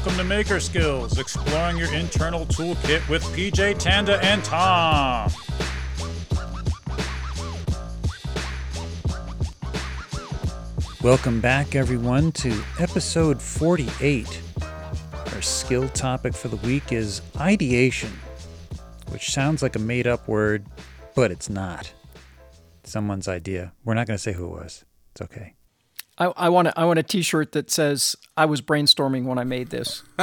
Welcome to Maker Skills, exploring your internal toolkit with PJ Tanda and Tom. Welcome back, everyone, to episode 48. Our skill topic for the week is ideation, which sounds like a made up word, but it's not. Someone's idea. We're not going to say who it was. It's okay. I, I want a, I want a T-shirt that says "I was brainstorming when I made this."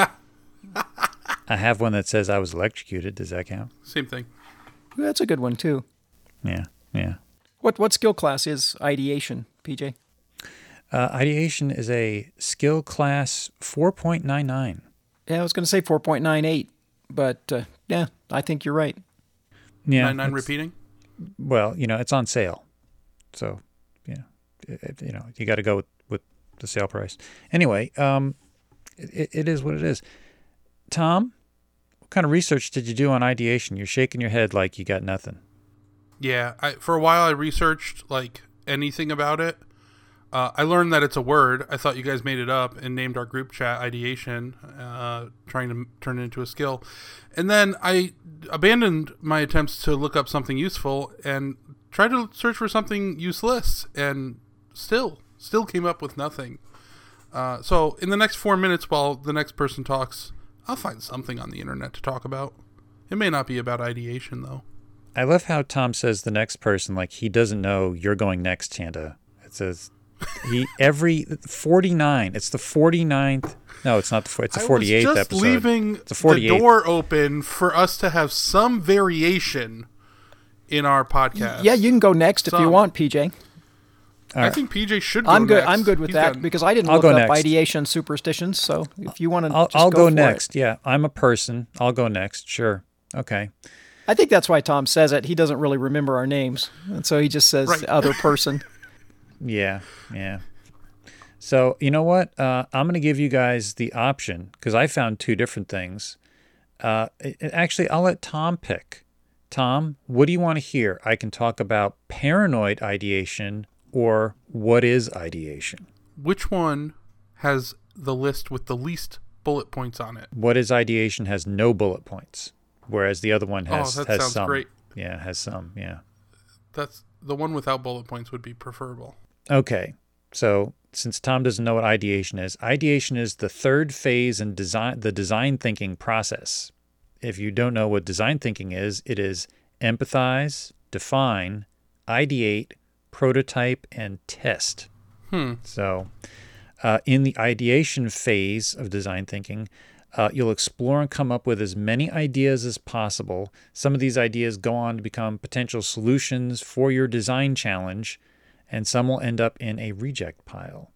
I have one that says I was electrocuted. Does that count? Same thing. That's a good one too. Yeah, yeah. What what skill class is ideation, PJ? Uh, ideation is a skill class 4.99. Yeah, I was going to say 4.98, but uh, yeah, I think you're right. Yeah, nine nine it's- repeating. Well, you know, it's on sale, so yeah, it, it- you know, you got to go with, with the sale price. Anyway, um, it, it is what it is. Tom, what kind of research did you do on ideation? You're shaking your head like you got nothing. Yeah, I, for a while I researched like anything about it. Uh, I learned that it's a word. I thought you guys made it up and named our group chat ideation, uh, trying to turn it into a skill. And then I abandoned my attempts to look up something useful and tried to search for something useless, and still, still came up with nothing. Uh, so in the next four minutes, while the next person talks, I'll find something on the internet to talk about. It may not be about ideation though. I love how Tom says the next person like he doesn't know you're going next, Tanda. It says he every 49. It's the 49th. No, it's not the four- it's the 48th I was just episode. leaving It's the the door open for us to have some variation in our podcast. Yeah, you can go next if you want, PJ. I think PJ should. Go I'm good. next. I'm good with He's that got- because I didn't I'll look go up next. ideation superstitions. So if you want to, I'll, just I'll go, for it. next. Yeah, I'm a person. I'll go next. Sure. Okay. I think that's why Tom says it. He doesn't really remember our names, and so he just says Right. other person. Yeah. Yeah. So you know what? Uh, I'm going to give you guys the option because I found two different things. Uh, it- it- actually, I'll let Tom pick. Tom, what do you want to hear? I can talk about paranoid ideation or what is ideation. Which one has the list with the least bullet points on it? What is ideation has no bullet points, whereas the other one oh, has oh, that has sounds some. great. Yeah, has some. Yeah. That's the one without bullet points would be preferable. Okay. So since Tom doesn't know what ideation is, ideation is the third phase in design the design thinking process. If you don't know what design thinking is, it is empathize, define, ideate, prototype, and test. Hmm. So, uh, in the ideation phase of design thinking, uh, you'll explore and come up with as many ideas as possible. Some of these ideas go on to become potential solutions for your design challenge, and some will end up in a reject pile.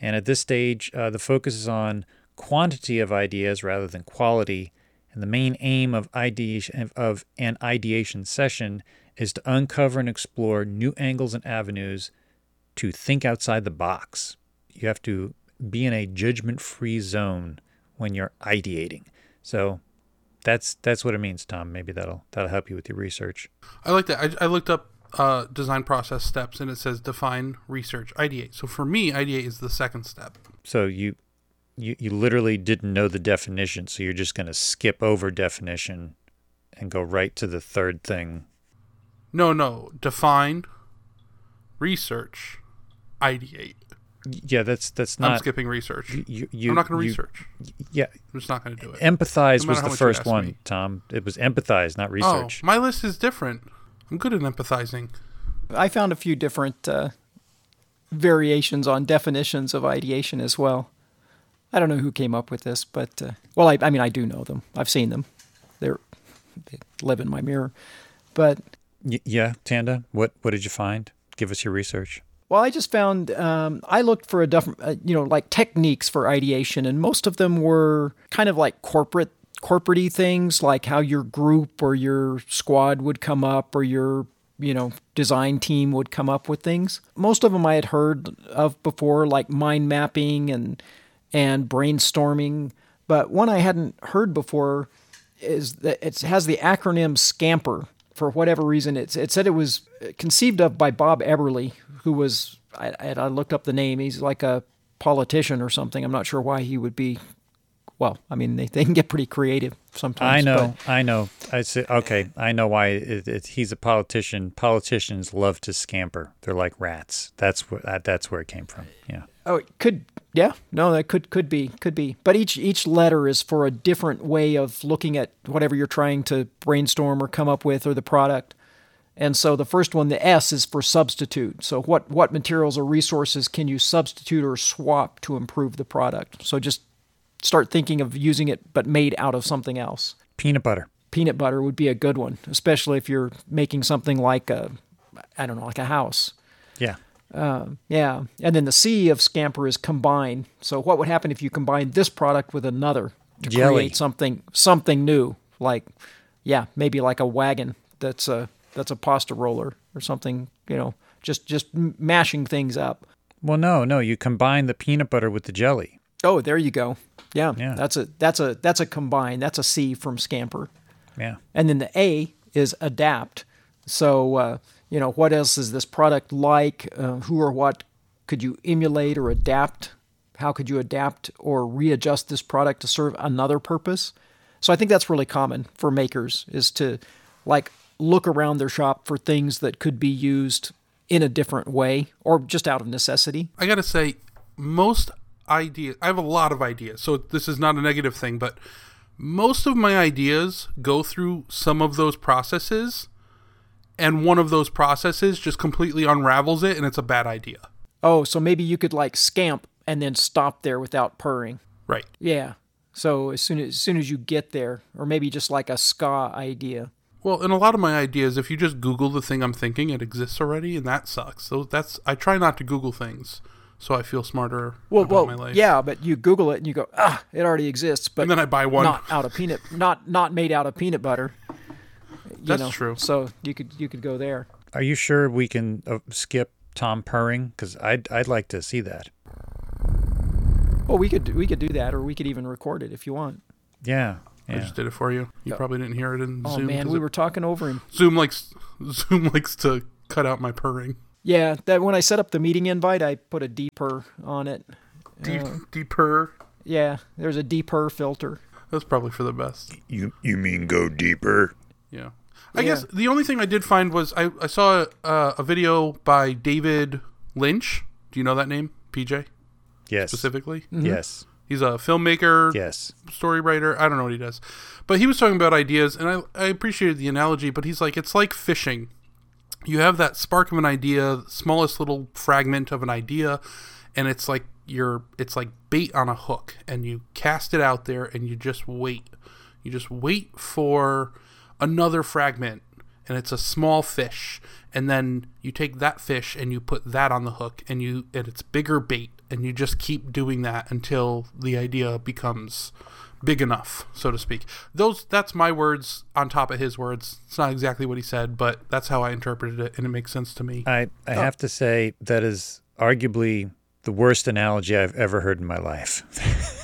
And at this stage, uh, the focus is on quantity of ideas rather than quality. And the main aim of ideation of an ideation session is to uncover and explore new angles and avenues to think outside the box. You have to be in a judgment-free zone when you're ideating. So that's that's what it means, Tom. Maybe that'll that'll help you with your research. I like that. I, I looked up uh, design process steps and it says define, research, ideate. So for me, ideate is the second step. So you you you literally didn't know the definition, so you're just going to skip over definition and go right to the third thing. No, no, define, research, ideate. Yeah, that's that's not. I'm skipping research. you, you, I'm not going to research. Yeah, I'm just not going to do it. empathize No was the first one, me. Tom. It was empathize, not research. Oh, my list is different. I'm good at empathizing. I found a few different uh, variations on definitions of ideation as well. I don't know who came up with this, but uh, well, I, I mean, I do know them. I've seen them. They're they live in my mirror. But Y- yeah, Tanda, what what did you find? Give us your research. well, I just found um, I looked for a different, uh, you know, like techniques for ideation, and most of them were kind of like corporate corporatey things, like how your group or your squad would come up, or your you know design team would come up with things. Most of them I had heard of before, like mind mapping and and brainstorming, but one I hadn't heard before is that it has the acronym SCAMPER. For whatever reason, it's, it said it was conceived of by Bob Eberle, who was, I, I looked up the name, he's like a politician or something. I'm not sure why he would be well, I mean, they, they can get pretty creative sometimes. I but- know, I know. I say, okay, I know why it, it, he's a politician. Politicians love to scamper. They're like rats. That's where that, uh, that's where it came from. Yeah. Oh, it could. Yeah, no, that could could be could be. But each each letter is for a different way of looking at whatever you're trying to brainstorm or come up with or the product. And so the first one, the S, is for substitute. So what what materials or resources can you substitute or swap to improve the product? So just start thinking of using it, but made out of something else. Peanut butter. Peanut butter would be a good one, especially if you're making something like a, I don't know, like a house. Yeah. Yeah, and then the C of Scamper is combine. So what would happen if you combine this product with another to Jelly. create something something new? Like, yeah, maybe like a wagon that's a that's a pasta roller or something. You know, just just mashing things up. Well, no, no. You combine the peanut butter with the jelly. Oh, there you go. Yeah, Yeah. that's a that's a that's a combine. That's a C from Scamper. Yeah. And then the A is adapt. So, uh, you know, what else is this product like? Uh, who or what could you emulate or adapt? How could you adapt or readjust this product to serve another purpose? So I think that's really common for makers is to like look around their shop for things that could be used in a different way or just out of necessity. I gotta say, most ideas. I have a lot of ideas, so this is not a negative thing, but most of my ideas go through some of those processes, and one of those processes just completely unravels it, and it's a bad idea. Oh, so maybe you could like scamp and then stop there without purring. Right. Yeah. So as soon as, as soon as you get there, or maybe just like a ska idea. Well, and a lot of my ideas, if you just Google the thing I'm thinking, it exists already, and that sucks. So that's I try not to Google things, so I feel smarter Well, about my life. yeah, but you Google it and you go, ah, it already exists, but And then I buy one. not out of peanut, not not made out of peanut butter. You That's know, true. So you could you could go there. Are you sure we can uh, skip Tom purring? Because I'd I'd like to see that. Well, we could we could do that, or we could even record it if you want. Yeah. I just did it for you. You probably didn't hear it in Oh Zoom. man, 'cause we it- were talking over him. Zoom likes Zoom likes to cut out my purring. Yeah, that when I set up the meeting invite, I put a deeper on it. Deep, deeper. Yeah, there's a deeper filter. That's probably for the best. You you mean go deeper? Yeah. I Yeah. guess the only thing I did find was I, I saw uh, a video by David Lynch. Do you know that name? PJ Yes. specifically. Yes. He's a filmmaker, Yes. story writer. I don't know what he does, but he was talking about ideas, and I I appreciated the analogy. But he's like, it's like fishing. You have that spark of an idea, smallest little fragment of an idea, and it's like you're it's like bait on a hook, and you cast it out there, and you just wait. You just wait for another fragment, and it's a small fish, and then you take that fish and you put that on the hook, and you and it's bigger bait, and you just keep doing that until the idea becomes big enough, so to speak. Those that's my words on top of his words. It's not exactly what he said, but that's how I interpreted it, and it makes sense to me. I I oh. have to say that is arguably the worst analogy I've ever heard in my life.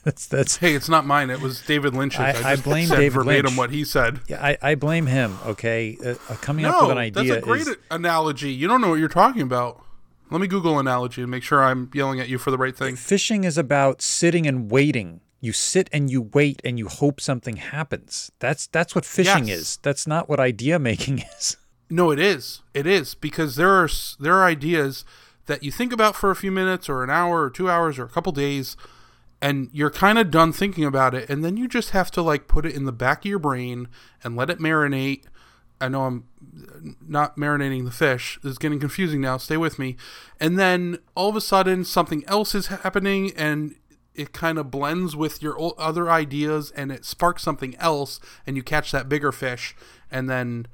that's that's Hey, it's not mine. It was David Lynch's. I- just I blame David verbatim Lynch. what he said. yeah, I, I blame him. Okay, uh, uh, coming up with an idea that's a great is analogy. You don't know what you're talking about. Let me Google analogy and make sure I'm yelling at you for the right thing. fishing is about sitting and waiting. You sit and you wait and you hope something happens. That's that's what fishing Yes. is. That's not what idea making is. No, it is. It is because there are there are ideas that you think about for a few minutes or an hour or 2 hours or a couple days and you're kind of done thinking about it and then you just have to like put it in the back of your brain and let it marinate. I know I'm uh, not marinating the fish. it's getting confusing now. Stay with me. And then all of a sudden something else is happening and it kind of blends with your other ideas and it sparks something else and you catch that bigger fish and then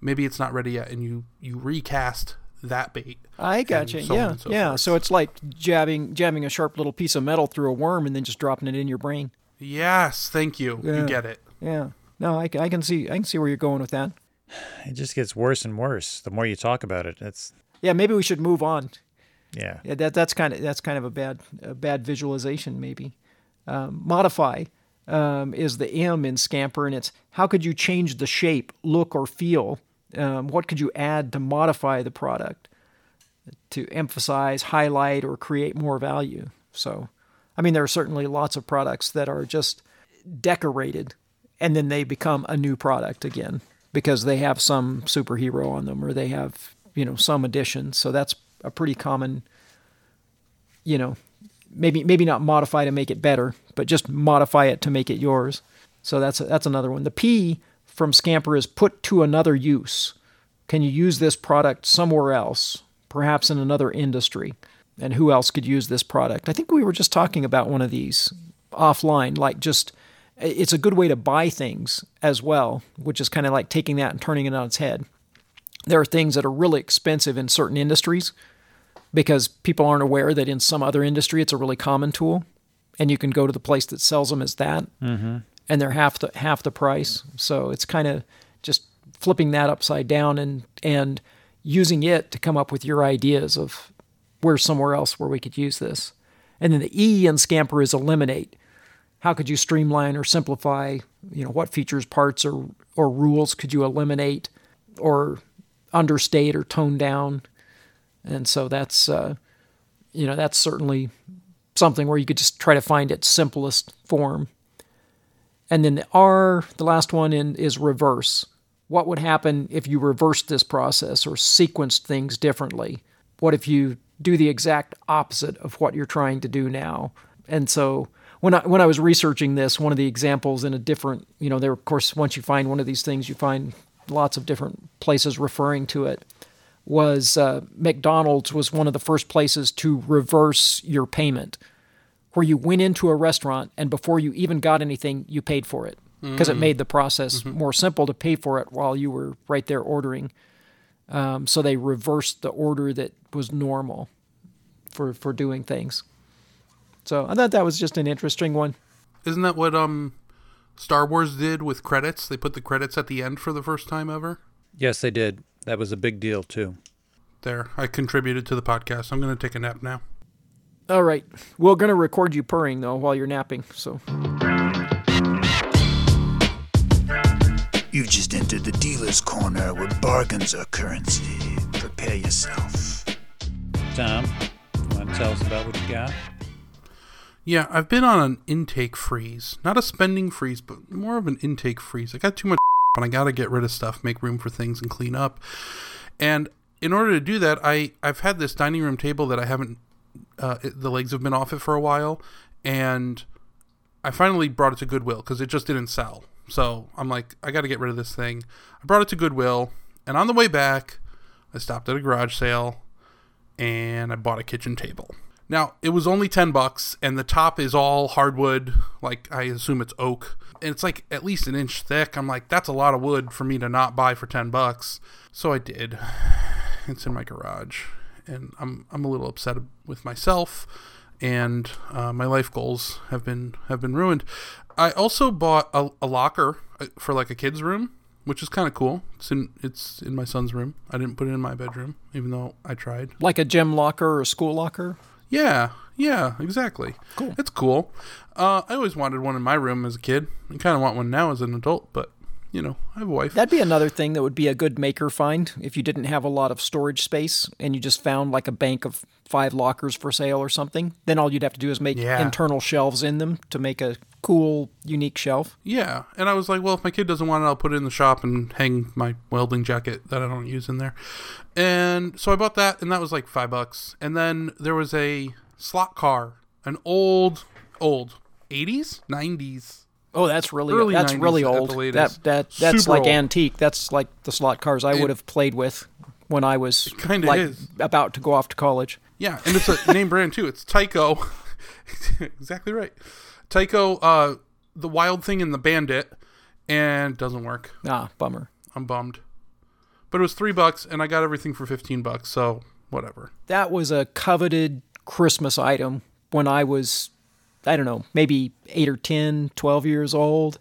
maybe it's not ready yet and you you recast that bait. I gotcha. And so yeah, so yeah. forth. So it's like jabbing jabbing a sharp little piece of metal through a worm and then just dropping it in your brain. Yes, thank you. Yeah. You get it. Yeah. No, I, I can see I can see where you're going with that. It just gets worse and worse the more you talk about it. It's Yeah, maybe we should move on. yeah. Yeah, that that's kind of that's kind of a bad a bad visualization maybe. Um, modify um, is the M in Scamper, and it's how could you change the shape, look, or feel? Um, what could you add to modify the product to emphasize, highlight, or create more value? So, I mean, there are certainly lots of products that are just decorated and then they become a new product again because they have some superhero on them or they have, you know, some addition. So that's a pretty common, you know, maybe maybe not modify to make it better, but just modify it to make it yours. So that's that's another one. The P from Scamper is put to another use. Can you use this product somewhere else, perhaps in another industry? And who else could use this product? I think we were just talking about one of these offline, like just it's a good way to buy things as well, which is kind of like taking that and turning it on its head. There are things that are really expensive in certain industries because people aren't aware that in some other industry it's a really common tool, and you can go to the place that sells them as that, mm-hmm. And they're half the half the price. So it's kind of just flipping that upside down and and using it to come up with your ideas of where's somewhere else where we could use this. And then the E in Scamper is eliminate. How could you streamline or simplify? You know, what features, parts, or or rules could you eliminate, or understate or tone down? And so that's, uh, you know, that's certainly something where you could just try to find its simplest form. And then the R, the last one in is reverse. What would happen if you reversed this process or sequenced things differently? What if you do the exact opposite of what you're trying to do now? And so when I when I was researching this, one of the examples in a different, you know, there of course once you find one of these things, you find lots of different places referring to it was uh, McDonald's was one of the first places to reverse your payment, where you went into a restaurant and before you even got anything, you paid for it because mm-hmm. it made the process mm-hmm. more simple to pay for it while you were right there ordering. Um, so they reversed the order that was normal for for doing things. So I thought that was just an interesting one. Isn't that what um Star Wars did with credits? They put the credits at the end for the first time ever. Yes, they did. That was a big deal too. There, I contributed to the podcast. I'm going to take a nap now. All right. We're going to record you purring though while you're napping. So. You've just entered the dealer's corner where bargains are currency. Prepare yourself. Tom, you want to tell us about what you got? Yeah, I've been on an intake freeze. Not a spending freeze, but more of an intake freeze. I got too much and I got to get rid of stuff, make room for things, and clean up. And in order to do that, I I've had this dining room table that I haven't. Uh, it, the legs have been off it for a while, and I finally brought it to Goodwill because it just didn't sell. So I'm like, I got to get rid of this thing. I brought it to Goodwill, and on the way back, I stopped at a garage sale, and I bought a kitchen table. Now it was only ten bucks, and the top is all hardwood, like I assume it's oak and it's like at least an inch thick. I'm like, that's a lot of wood for me to not buy for ten bucks. So I did. It's in my garage, and I'm I'm a little upset with myself, and uh, my life goals have been have been ruined. I also bought a, a locker uh, for like a kid's room, which is kind of cool. It's in it's in my son's room. I didn't put it in my bedroom, even though I tried. Like a gym locker or a school locker. Yeah, yeah, exactly. Cool. It's cool. Uh, I always wanted one in my room as a kid. I kind of want one now as an adult, but you know, I have a wife. That'd be another thing that would be a good maker find if you didn't have a lot of storage space and you just found like a bank of five lockers for sale or something. Then all you'd have to do is make yeah. internal shelves in them to make a cool, unique shelf. Yeah, and I was like, well, if my kid doesn't want it, I'll put it in the shop and hang my welding jacket that I don't use in there. And so I bought that, and that was like five bucks. And then there was a slot car, an old, old, 80s, 90s. Oh, that's really Early that's really old. That that that's Super like old. antique. That's like the slot cars I it, would have played with when I was kind of like is. about to go off to college. Yeah, and it's a name brand too. It's Tyco. exactly right. Tyco, uh, the Wild Thing and the Bandit, and doesn't work. Ah, bummer. I'm bummed. But it was three bucks, and I got everything for fifteen bucks. So whatever. That was a coveted Christmas item when I was, I don't know, maybe eight or 10, 12 years old.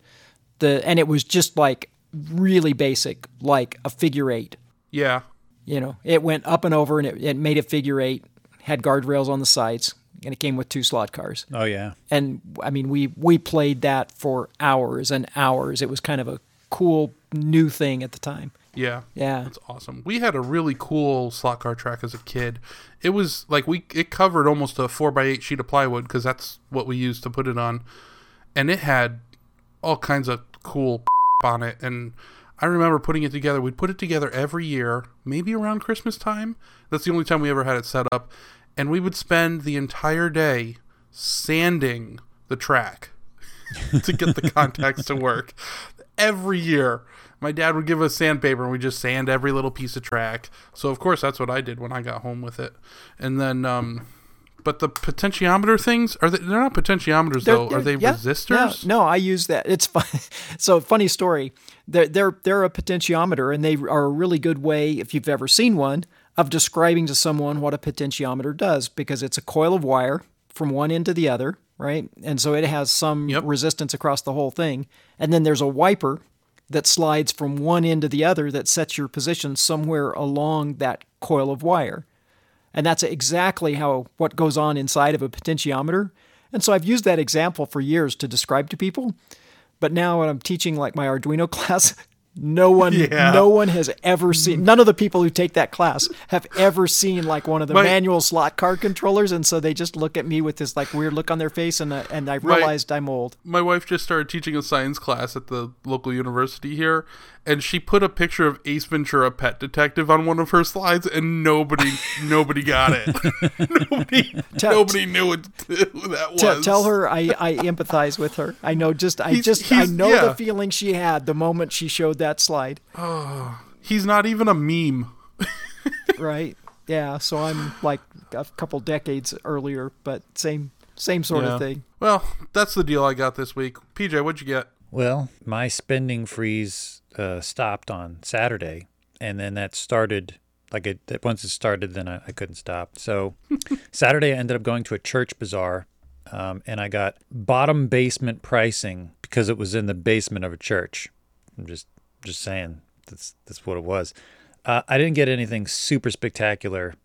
The and it was just like really basic, like a figure eight. Yeah. You know, it went up and over and it, it made a figure eight, had guardrails on the sides, and it came with two slot cars. Oh yeah. And I mean, we we played that for hours and hours. It was kind of a cool new thing at the time. Yeah. Yeah. That's awesome. We had a really cool slot car track as a kid. It was like we it covered almost a four by eight sheet of plywood because that's what we used to put it on, and it had all kinds of cool on it. And I remember putting it together. We'd put it together every year, maybe around Christmas time. That's the only time we ever had it set up, and we would spend the entire day sanding the track to get the contacts to work every year. My dad would give us sandpaper and we just sand every little piece of track. So of course that's what I did when I got home with it. And then um but the potentiometer things are they, they're not potentiometers They're- though. Are they they're- yeah, resistors? yeah. no, I use that. It's fun. so funny story. They're they're they're a potentiometer, and they are a really good way, if you've ever seen one, of describing to someone what a potentiometer does, because it's a coil of wire from one end to the other, right? And so it has some Yep. resistance across the whole thing, and then there's a wiper that slides from one end to the other that sets your position somewhere along that coil of wire. And that's exactly how what goes on inside of a potentiometer. And so I've used that example for years to describe to people. But now when I'm teaching like my Arduino class, no one Yeah. no one has ever seen none of the people who take that class have ever seen like one of the My- manual slot card controllers and so they just look at me with this like weird look on their face and uh, and I My- realized I'm old. my wife just started teaching a science class at the local university here, and she put a picture of Ace Ventura Pet Detective on one of her slides, and nobody, nobody got it. nobody, Tell- nobody knew what, who that was. Tell, tell her I, I empathize with her. I know just I He's- just I know yeah. the feeling she had the moment she showed that slide. Oh, he's not even a meme. right? Yeah, so I'm like a couple decades earlier, but same same sort Yeah. of thing. Well, that's the deal I got this week. PJ, what'd you get? Well, my spending freeze uh, stopped on Saturday, and then that started like it. Once it started, then I, I couldn't stop. So Saturday, I ended up going to a church bazaar, um, and I got bottom basement pricing because it was in the basement of a church. I'm just just saying that's that's what it was. Uh, I didn't get anything super spectacular,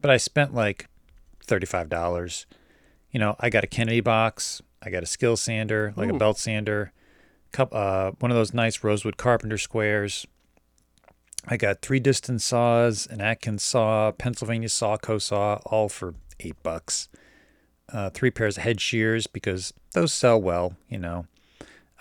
but I spent like thirty-five dollars. You know, I got a Kennedy box, I got a Skil sander, like a belt sander, cup, uh, one of those nice rosewood carpenter squares. I got three Disston saws, an Atkins saw, Pennsylvania saw, co saw, all for eight bucks. Uh, three pairs of head shears because those sell well, you know.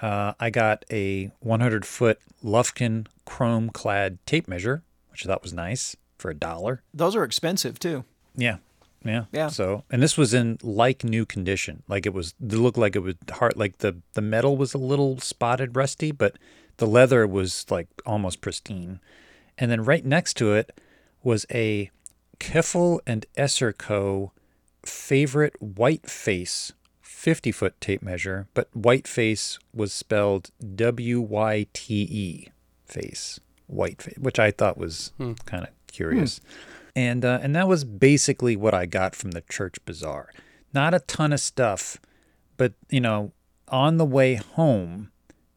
Uh, I got a 100 foot Lufkin chrome clad tape measure, which I thought was nice for a dollar. Those are expensive too. Yeah. Yeah. Yeah. So, and this was in like new condition. Like it was, it looked like it was hard. Like the, the metal was a little spotted rusty, but the leather was like almost pristine. And then right next to it was a Keuffel and Esser Co. favorite white face 50 foot tape measure, but white face was spelled W Y T E face, white face, which I thought was hmm. kind of curious. Hmm. And uh, and that was basically what I got from the church bazaar. Not a ton of stuff, but you know, on the way home,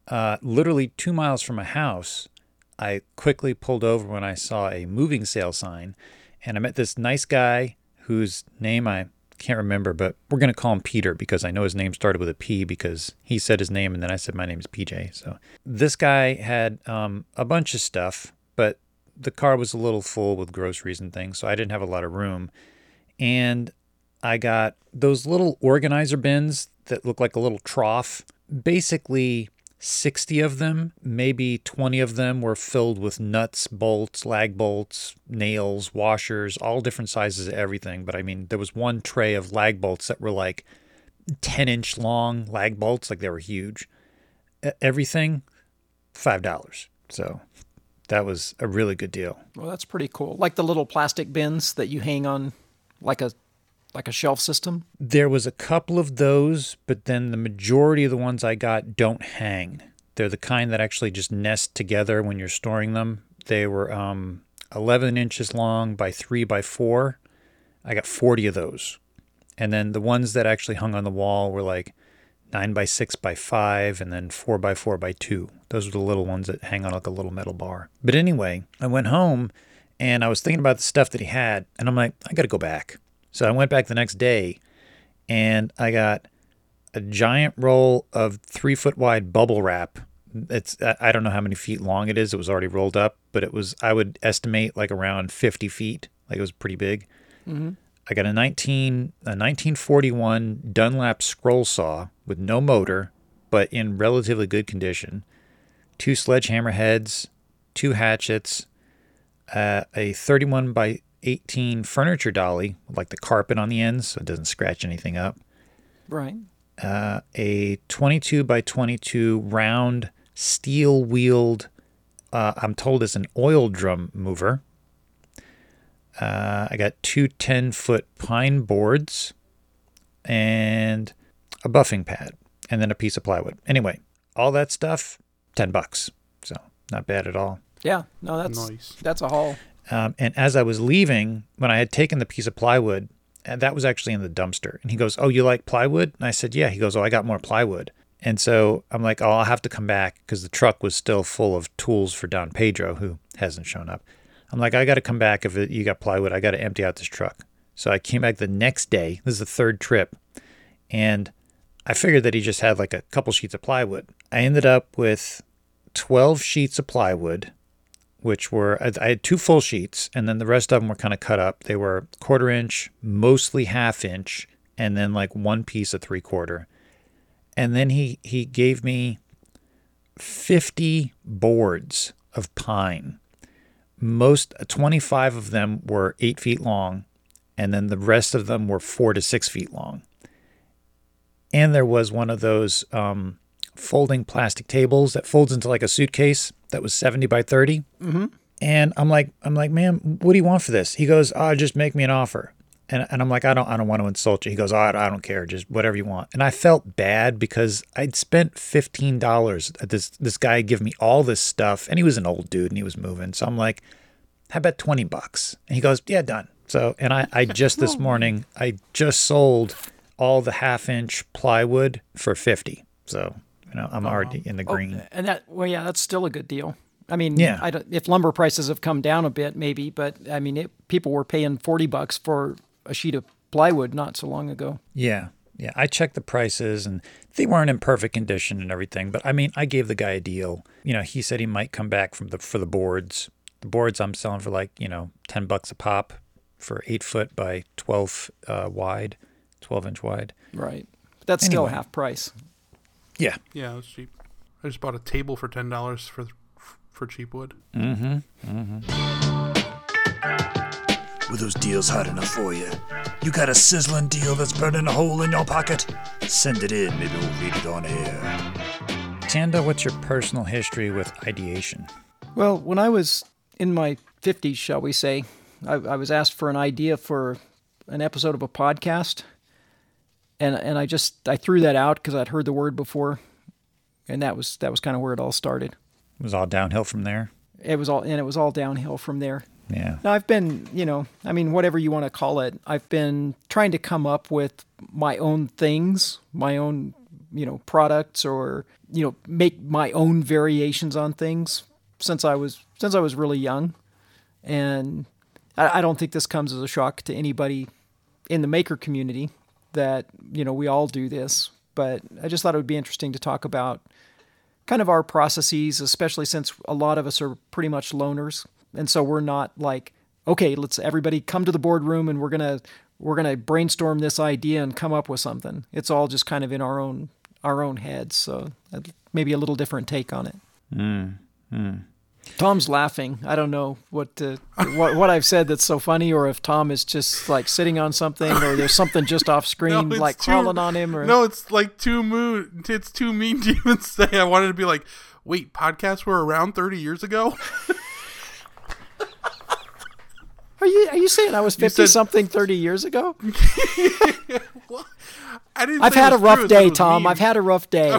uh, literally two miles from my house, I quickly pulled over when I saw a moving sale sign, and I met this nice guy whose name I can't remember, but we're gonna call him Peter because I know his name started with a P because he said his name and then I said my name is PJ. So this guy had um, a bunch of stuff, but the car was a little full with groceries and things, so I didn't have a lot of room. And I got those little organizer bins that look like a little trough. Basically, 60 of them, maybe 20 of them were filled with nuts, bolts, lag bolts, nails, washers, all different sizes of everything. But I mean, there was one tray of lag bolts that were like 10 inch long lag bolts, like they were huge. Everything, $5. So that was a really good deal. Well, that's pretty cool. Like the little plastic bins that you hang on, like a like a shelf system. There was a couple of those, but then the majority of the ones I got don't hang. They're the kind that actually just nest together when you're storing them. They were um, 11 inches long by 3 by 4. I got 40 of those. And then the ones that actually hung on the wall were like 9 by 6 by 5 and then 4 by 4 by 2. Those are the little ones that hang on like a little metal bar. But anyway, I went home and I was thinking about the stuff that he had, and I'm like, I got to go back. So I went back the next day and I got a giant roll of three foot wide bubble wrap it's I don't know how many feet long it is. It was already rolled up, but it was I would estimate like around 50 feet. Like it was pretty big. Mm-hmm. I got a 19 a 1941 Dunlap scroll saw with no motor, but in relatively good condition. Two sledgehammer heads, two hatchets, uh, a 31 by 18 furniture dolly with like the carpet on the ends so it doesn't scratch anything up Right. uh, a 22 by 22 round steel wheeled, uh, I'm told is an oil drum mover. Uh, I got two 10 foot pine boards and a buffing pad and then a piece of plywood. Anyway, all that stuff, 10 bucks. So not bad at all. Yeah. No, that's Nice. that's a haul. Um, and as I was leaving, when I had taken the piece of plywood, and that was actually in the dumpster, and he goes, "Oh, you like plywood?" And I said, "Yeah." He goes, "Oh, I got more plywood." And so I'm like, "Oh, I'll have to come back because the truck was still full of tools for Don Pedro, who hasn't shown up." I'm like, "I got to come back if it, you got plywood. I got to empty out this truck." So I came back the next day. This is the third trip, and I figured that he just had like a couple sheets of plywood. I ended up with 12 sheets of plywood which were I had two full sheets, and then the rest of them were kind of cut up. They were quarter inch, mostly half inch, and then like one piece of three quarter. And then he he gave me fifty boards of pine. Most twenty five of them were eight feet long, and then the rest of them were four to six feet long. And there was one of those um, folding plastic tables that folds into like a suitcase that was 70 by 30. Mm-hmm. And I'm like, I'm like, man, what do you want for this? He goes, oh, just make me an offer. And, and I'm like, I don't, I don't want to insult you. He goes, oh, I, I don't care, just whatever you want. And I felt bad because I'd spent fifteen dollars. This this guy give me all this stuff, and he was an old dude and he was moving. So I'm like, how about twenty bucks? And he goes, yeah, done. So and I, I just this oh. morning, I just sold all the half inch plywood for fifty. So you know, I'm oh, already in the oh, green. And that, well, yeah, that's still a good deal. I mean, Yeah. I don't, if lumber prices have come down a bit, maybe, but I mean, it, people were paying 40 bucks for a sheet of plywood not so long ago. Yeah. Yeah. I checked the prices and they weren't in perfect condition and everything. But I mean, I gave the guy a deal. You know, he said he might come back from the for the boards. The boards I'm selling for like, you know, ten bucks a pop for eight foot by twelve uh, wide, twelve inch wide. Right. That's still Anyway. half price. Yeah. Yeah, that's cheap. I just bought a table for ten dollars for for cheap wood. Were those deals hot enough for you? You got a sizzling deal that's burning a hole in your pocket? Send it in, maybe we'll read it on air. Tanda, what's your personal history with ideation? Well, when I was in my 50s, shall we say, I, I was asked for an idea for an episode of a podcast. And, and I just I threw that out because I'd heard the word before, and that was that was kind of where it all started. It was all downhill from there. It was all and it was all downhill from there. Yeah. Now I've been, you know, I mean, whatever you want to call it, I've been trying to come up with my own things, my own, you know, products, or you know, make my own variations on things since I was since I was really young, and I, I don't think this comes as a shock to anybody in the maker community that you know we all do this. But I just thought it would be interesting to talk about kind of our processes, especially since a lot of us are pretty much loners, and so we're not like, okay, let's everybody come to the boardroom and we're gonna we're gonna brainstorm this idea and come up with something. It's all just kind of in our own our own heads, so uh, maybe a little different take on it. Tom's laughing. I don't know what uh, what what I've said that's so funny, or if Tom is just like sitting on something, or there's something just off screen, it's like too- crawling on him, or No, it's like too moon. It's too mean to even say. I wanted to be like, wait, podcasts were around thirty years ago. Are you are you saying I was said- fifty something thirty years ago? I didn't. I've had a rough true, I said it day, Tom. I've had a rough day.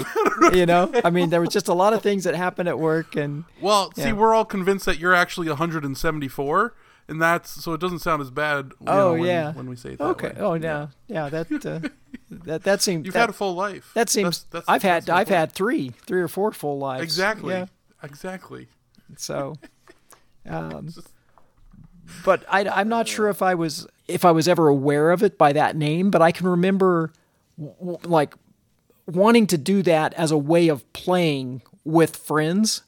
You know, I mean, there was just a lot of things that happened at work, and Well, see, we're all convinced that you're actually 174, and that's so it doesn't sound as bad. Oh know, when, yeah, when we say that okay. way. Oh yeah, yeah. That uh, that that seems You've that, had a full life. that seems. That's- that's- I've had that's the I've point. had three three or four full lives. exactly, Yeah. exactly. So, um, but I, I'm not sure if I was if I was ever aware of it by that name, but I can remember w- like wanting to do that as a way of playing with friends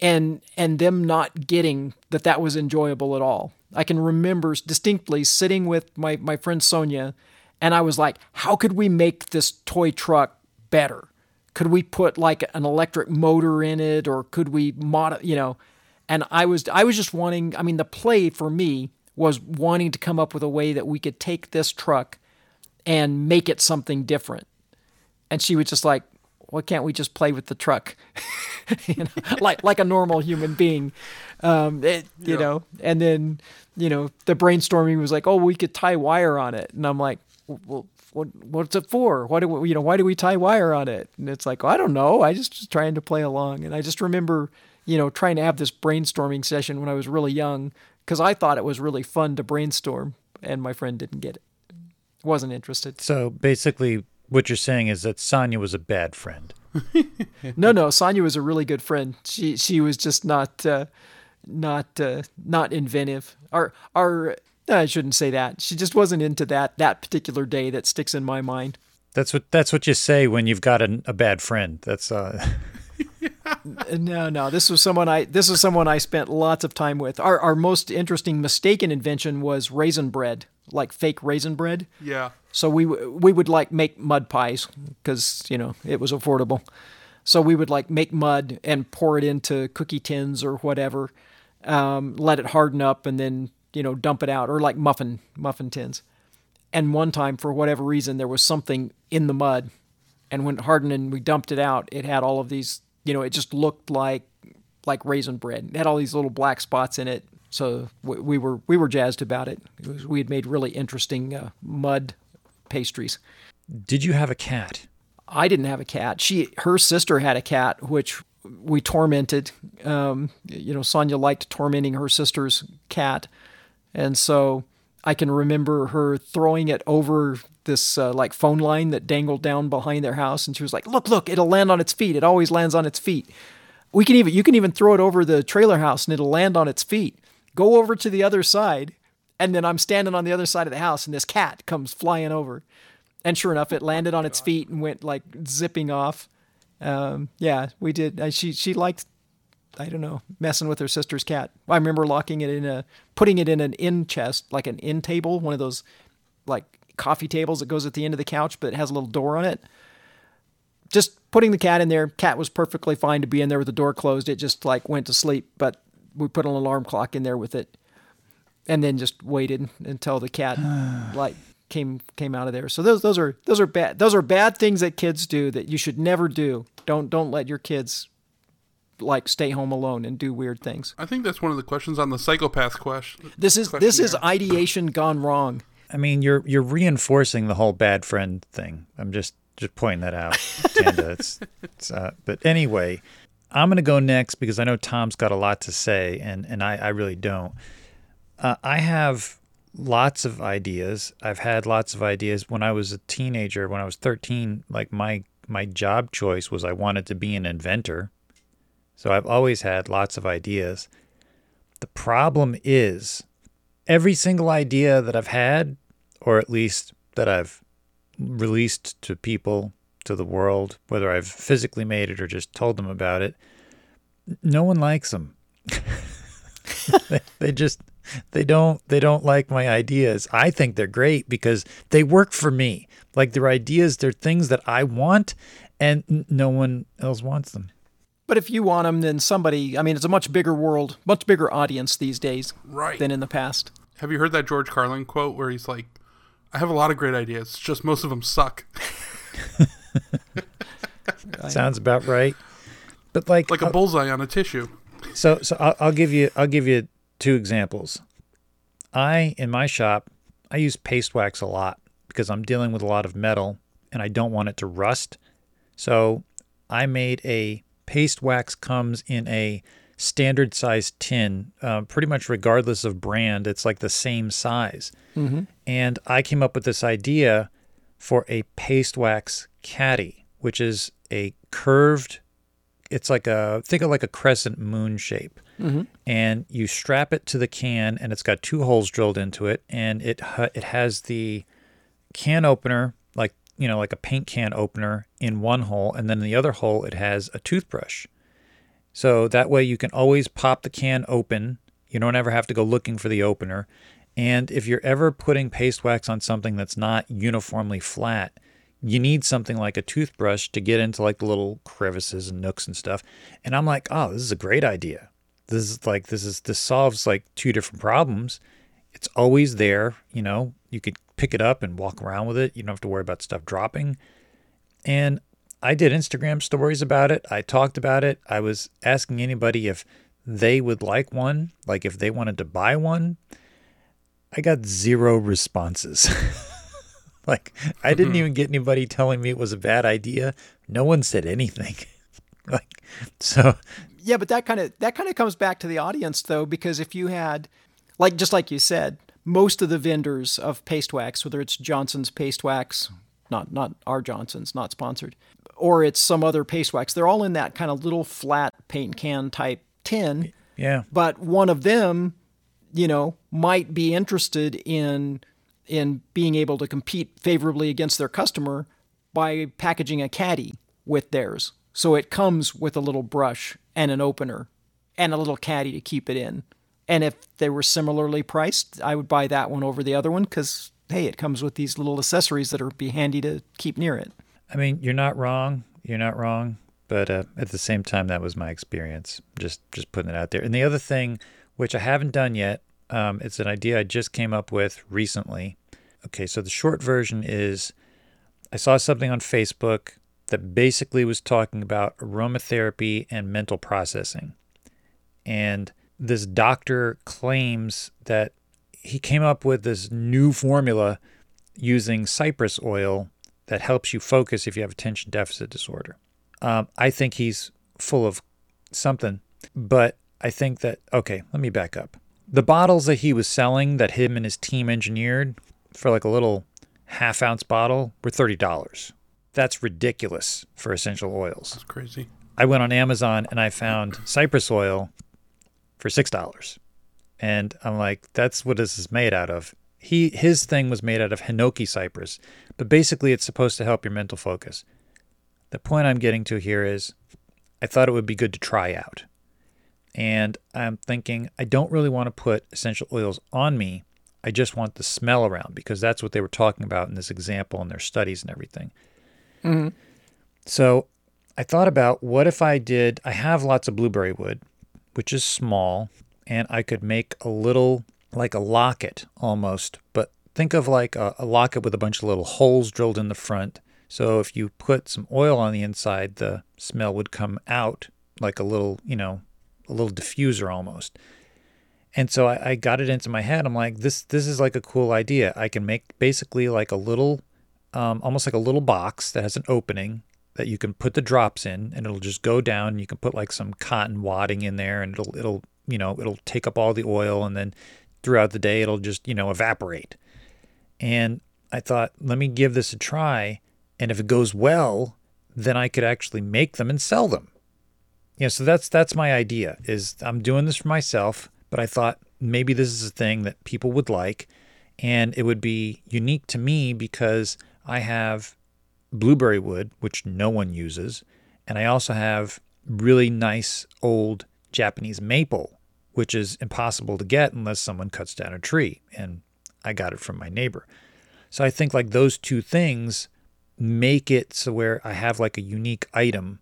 and and them not getting that that was enjoyable at all. I can remember distinctly sitting with my my friend Sonia and I was like, how could we make this toy truck better? Could we put like an electric motor in it or could we mod you know? And I was I was just wanting I mean the play for me was wanting to come up with a way that we could take this truck and make it something different. And she was just like, why can't we just play with the truck? you know, like like a normal human being, um, it, you Yeah. know. And then you know the brainstorming was like, oh, we could tie wire on it, and I'm like, well, what what's it for? Why do we, you know why do we tie wire on it? And it's like, I don't know. I just was trying to play along, and I just remember you know trying to have this brainstorming session when I was really young because I thought it was really fun to brainstorm, and my friend didn't get it, wasn't interested. So basically, what you're saying is that Sonia was a bad friend. No, no, Sonia was a really good friend. She she was just not uh, not uh, not inventive. Our our I shouldn't say that. She just wasn't into that that particular day that sticks in my mind. That's what that's what you say when you've got a, a bad friend. That's uh, Uh, No, no, this was someone I this was someone I spent lots of time with. Our our most interesting mistaken invention was raisin bread, like fake raisin bread. Yeah. So we w- we would like make mud pies because you know it was affordable. So we would like make mud and pour it into cookie tins or whatever, um, let it harden up, and then you know dump it out or like muffin muffin tins. And one time, for whatever reason, there was something in the mud, and when it hardened and we dumped it out, it had all of these. You know, it just looked like like raisin bread. It had all these little black spots in it. So we, we were we were jazzed about it. it was, we had made really interesting uh, mud pastries. did you have a cat? I didn't have a cat. She, her sister had a cat, which we tormented. Um, you know, Sonia liked tormenting her sister's cat, and so I can remember her throwing it over this uh, like phone line that dangled down behind their house, and she was like, "Look, look! It'll land on its feet. It always lands on its feet. We can even you can even throw it over the trailer house, and it'll land on its feet. Go over to the other side." And then I'm standing on the other side of the house, and this cat comes flying over. And sure enough, it landed on its feet and went like zipping off. Um, yeah, we did. Uh, she she liked, I don't know, messing with her sister's cat. I remember locking it in a, putting it in an in chest, like an in table, one of those like coffee tables that goes at the end of the couch, but it has a little door on it. Just putting the cat in there. Cat was perfectly fine to be in there with the door closed. It just like went to sleep, but we put an alarm clock in there with it and then just waited until the cat like came came out of there. So those those are those are bad those are bad things that kids do that you should never do. Don't don't let your kids like stay home alone and do weird things. I think that's one of the questions on the psychopath question. This is this is ideation gone wrong. I mean, you're you're reinforcing the whole bad friend thing. I'm just just pointing that out, Tanda. It's, it's, uh, but anyway, I'm gonna go next because I know Tom's got a lot to say, and and I, I really don't. Uh, I have lots of ideas. I've had lots of ideas when I was a teenager. When I was 13, like my my job choice was I wanted to be an inventor. So I've always had lots of ideas. The problem is every single idea that I've had, or at least that I've released to people, to the world, whether I've physically made it or just told them about it, no one likes them. they, just they don't they don't like my ideas. I think they're great because they work for me. Like they're ideas, they're things that I want and no one else wants them. But if you want them, then somebody. I mean, it's a much bigger world, much bigger audience these days Right. than in the past. Have you heard that George Carlin quote where he's like, I have a lot of great ideas, it's just most of them suck. Sounds about right. But like Like a uh, bullseye on a tissue. So, so I'll, I'll give you I'll give you two examples. I in my shop I use paste wax a lot because I'm dealing with a lot of metal and I don't want it to rust. So I made a paste wax comes in a standard size tin, uh, pretty much regardless of brand. It's like the same size. And I came up with this idea for a paste wax caddy, which is a curved it's like a think of like a crescent moon shape and you strap it to the can and it's got two holes drilled into it and it it has the can opener you know, like a paint can opener in one hole, and then in the other hole it has a toothbrush. So that way you can always pop the can open. You don't ever have to go looking for the opener. And if you're ever putting paste wax on something that's not uniformly flat, you need something like a toothbrush to get into like the little crevices and nooks and stuff. And I'm like, oh, this is a great idea. This is like this is this solves like two different problems. It's always there, you know. You could pick it up and walk around with it. You don't have to worry about stuff dropping. And I did Instagram stories about it. I talked about it. I was asking anybody if they would like one, like if they wanted to buy one. I got zero responses. like I didn't hmm. even get anybody telling me it was a bad idea. No one said anything. like so Yeah, but that kind of that kind of comes back to the audience though because if you had like just like you said, most of the vendors of paste wax, whether it's Johnson's paste wax, not not our Johnson's, not sponsored, or it's some other paste wax, they're all in that kind of little flat paint can type tin. yeah. But one of them, you know, might be interested in in being able to compete favorably against their customer by packaging a caddy with theirs. So it comes with a little brush and an opener and a little caddy to keep it in. And if they were similarly priced, I would buy that one over the other one because, hey, it comes with these little accessories that are be handy to keep near it. I mean, you're not wrong. You're not wrong. But uh, at the same time, that was my experience. Just just putting it out there. And the other thing, which I haven't done yet, um, it's an idea I just came up with recently. Okay, so the short version is I saw something on Facebook that basically was talking about aromatherapy and mental processing. And this doctor claims that he came up with this new formula using cypress oil that helps you focus if you have attention deficit disorder. Um, I think he's full of something, but I think that, okay, let me back up. The bottles that he was selling that him and his team engineered for like a little half ounce bottle were $30. That's ridiculous for essential oils. That's crazy. I went on Amazon and I found cypress oil for six dollars, and I'm like, that's what this is made out of. He his thing was made out of hinoki cypress, but basically it's supposed to help your mental focus. The point I'm getting to here is, I thought it would be good to try out, and I'm thinking I don't really want to put essential oils on me. I just want the smell around because that's what they were talking about in this example and their studies and everything. Mm-hmm. So I thought about what if I did, I have lots of blueberry wood, which is small, and I could make a little, like a locket almost, but think of like a, a locket with a bunch of little holes drilled in the front. So if you put some oil on the inside, the smell would come out like a little, you know, a little diffuser almost. And so I, I got it into my head. I'm like, this this is like a cool idea. I can make basically like a little um, almost like a little box that has an opening that you can put the drops in and it'll just go down. You can put like some cotton wadding in there and it'll it'll you know it'll take up all the oil and then throughout the day it'll just you know evaporate. And I thought, let me give this a try, and if it goes well, then I could actually make them and sell them. Yeah, so that's that's my idea. Is I'm doing this for myself, but I thought maybe this is a thing that people would like, and it would be unique to me because I have blueberry wood, which no one uses, and I also have really nice old Japanese maple, which is impossible to get unless someone cuts down a tree, and I got it from my neighbor. So I think like those two things make it so where I have like a unique item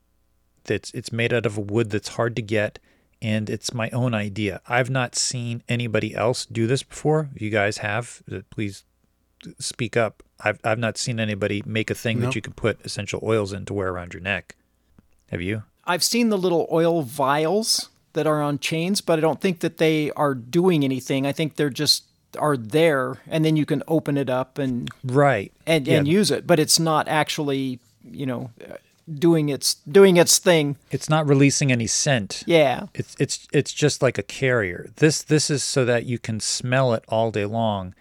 that's it's made out of a wood that's hard to get and it's my own idea. I've not seen anybody else do this before. If you guys have, uh, please speak up. I've I've not seen anybody make a thing No. that you can put essential oils in to wear around your neck. Have you? I've seen the little oil vials that are on chains, but I don't think that they are doing anything. I think they're just are there, and then you can open it up and Right. and, Yeah. and use it. But it's not actually, you know, uh, doing its doing its thing. It's not releasing any scent. Yeah, It's it's it's just like a carrier. This this is so that you can smell it all day long,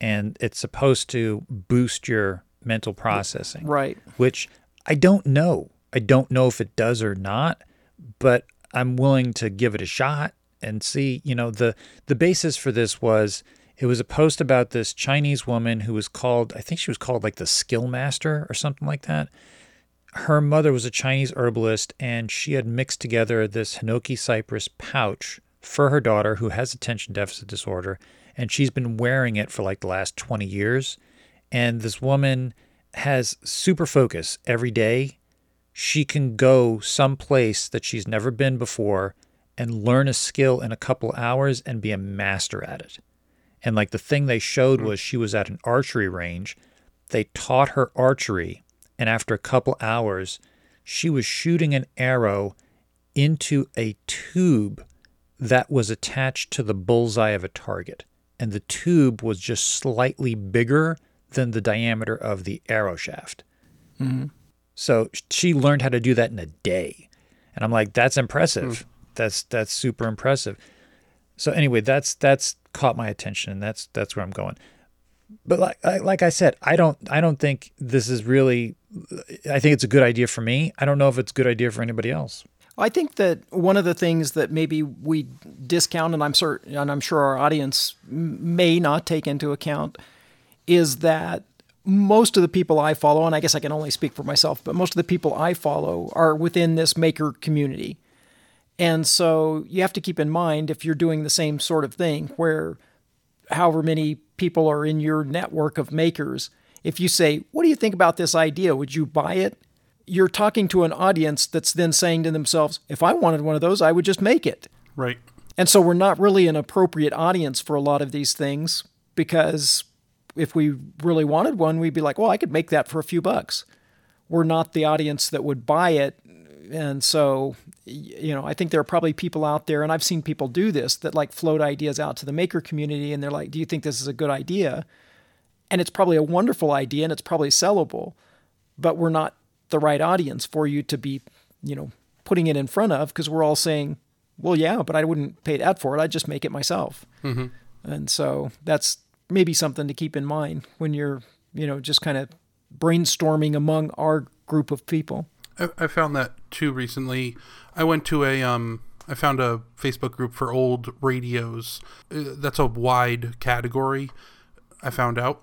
and it's supposed to boost your mental processing. right. Which I don't know. I don't know if it does or not, but I'm willing to give it a shot and see. You know the the basis for this was It was a post about this Chinese woman who was called, I think she was called like the skill master or something like that. Her mother was a Chinese herbalist and she had mixed together this Hinoki cypress pouch for her daughter who has attention deficit disorder. And she's been wearing it for like the last 20 years. And this woman has super focus every day. She can go someplace that she's never been before and learn a skill in a couple hours and be a master at it. And like the thing they showed hmm. was she was at an archery range. They taught her archery. And after a couple hours, she was shooting an arrow into a tube that was attached to the bullseye of a target. And the tube was just slightly bigger than the diameter of the arrow shaft. Mm-hmm. So she learned how to do that in a day. And I'm like, that's impressive. Mm. That's that's super impressive. So anyway, that's that's caught my attention and that's that's where I'm going. But like I- like I said, I don't I don't think this is really I think it's a good idea for me. I don't know if it's a good idea for anybody else. I think that one of the things that maybe we discount, and I'm certain, and I'm sure our audience may not take into account, is that most of the people I follow, and I guess I can only speak for myself, but most of the people I follow are within this maker community. And so you have to keep in mind if you're doing the same sort of thing where however many people are in your network of makers, if you say, What do you think about this idea? Would you buy it? You're talking to an audience that's then saying to themselves, If I wanted one of those, I would just make it. Right. And so we're not really an appropriate audience for a lot of these things because if we really wanted one, we'd be like, well, I could make that for a few bucks. We're not the audience that would buy it. And so, you know, I think there are probably people out there, and I've seen people do this that like float ideas out to the maker community and they're like, do you think this is a good idea? And it's probably a wonderful idea and it's probably sellable, but we're not the right audience for you to be, you know, putting it in front of because we're all saying, well, yeah, but I wouldn't pay that for it. I'd just make it myself. And so that's maybe something to keep in mind when you're, you know, just kind of brainstorming among our group of people. I, I found that too recently. I went to a um I found a Facebook group for old radios. Uh, That's a wide category. I found out.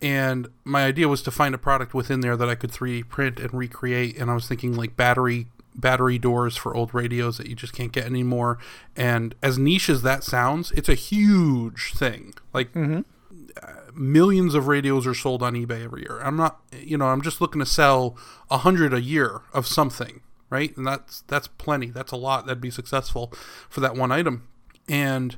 And my idea was to find a product within there that I could 3D print and recreate. And I was thinking like battery battery doors for old radios that you just can't get anymore. And as niche as that sounds, it's a huge thing. Like mm-hmm. uh, millions of radios are sold on eBay every year. I'm not, you know, I'm just looking to sell a hundred a year of something, right? And that's that's plenty. That's a lot. That'd be successful for that one item. And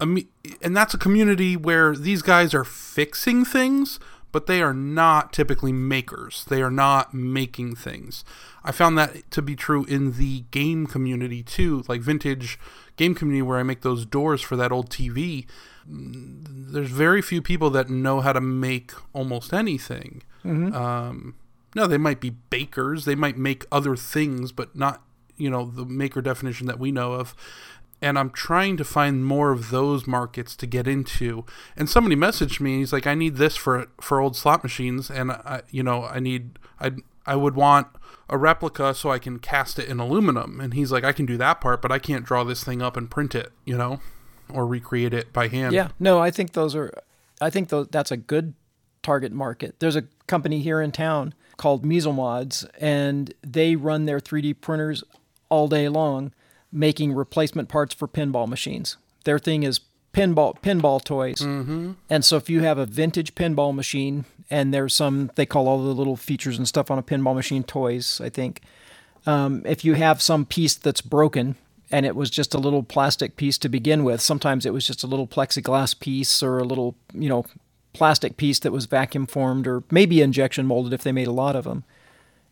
and that's a community where these guys are fixing things, but they are not typically makers. They are not making things. I found that to be true in the game community too, like vintage game community where I make those doors for that old TV there's very few people that know how to make almost anything. Um, no, they might be bakers. They might make other things, but not, you know, the maker definition that we know of. And I'm trying to find more of those markets to get into. And somebody messaged me. He's like, "I need this for for old slot machines, and I, you know, I need, I, I would want a replica so I can cast it in aluminum." And he's like, "I can do that part, but I can't draw this thing up and print it, you know, or recreate it by hand." Yeah, no, I think those are, I think tho- that's a good target market. There's a company here in town called Mezel Mods, and they run their 3D printers all day long, making replacement parts for pinball machines. Their thing is pinball pinball toys. Mm-hmm. And so if you have a vintage pinball machine, and there's some they call all the little features and stuff on a pinball machine toys, I think. Um, if you have some piece that's broken and it was just a little plastic piece to begin with, sometimes it was just a little plexiglass piece or a little, you know, plastic piece that was vacuum formed or maybe injection molded if they made a lot of them.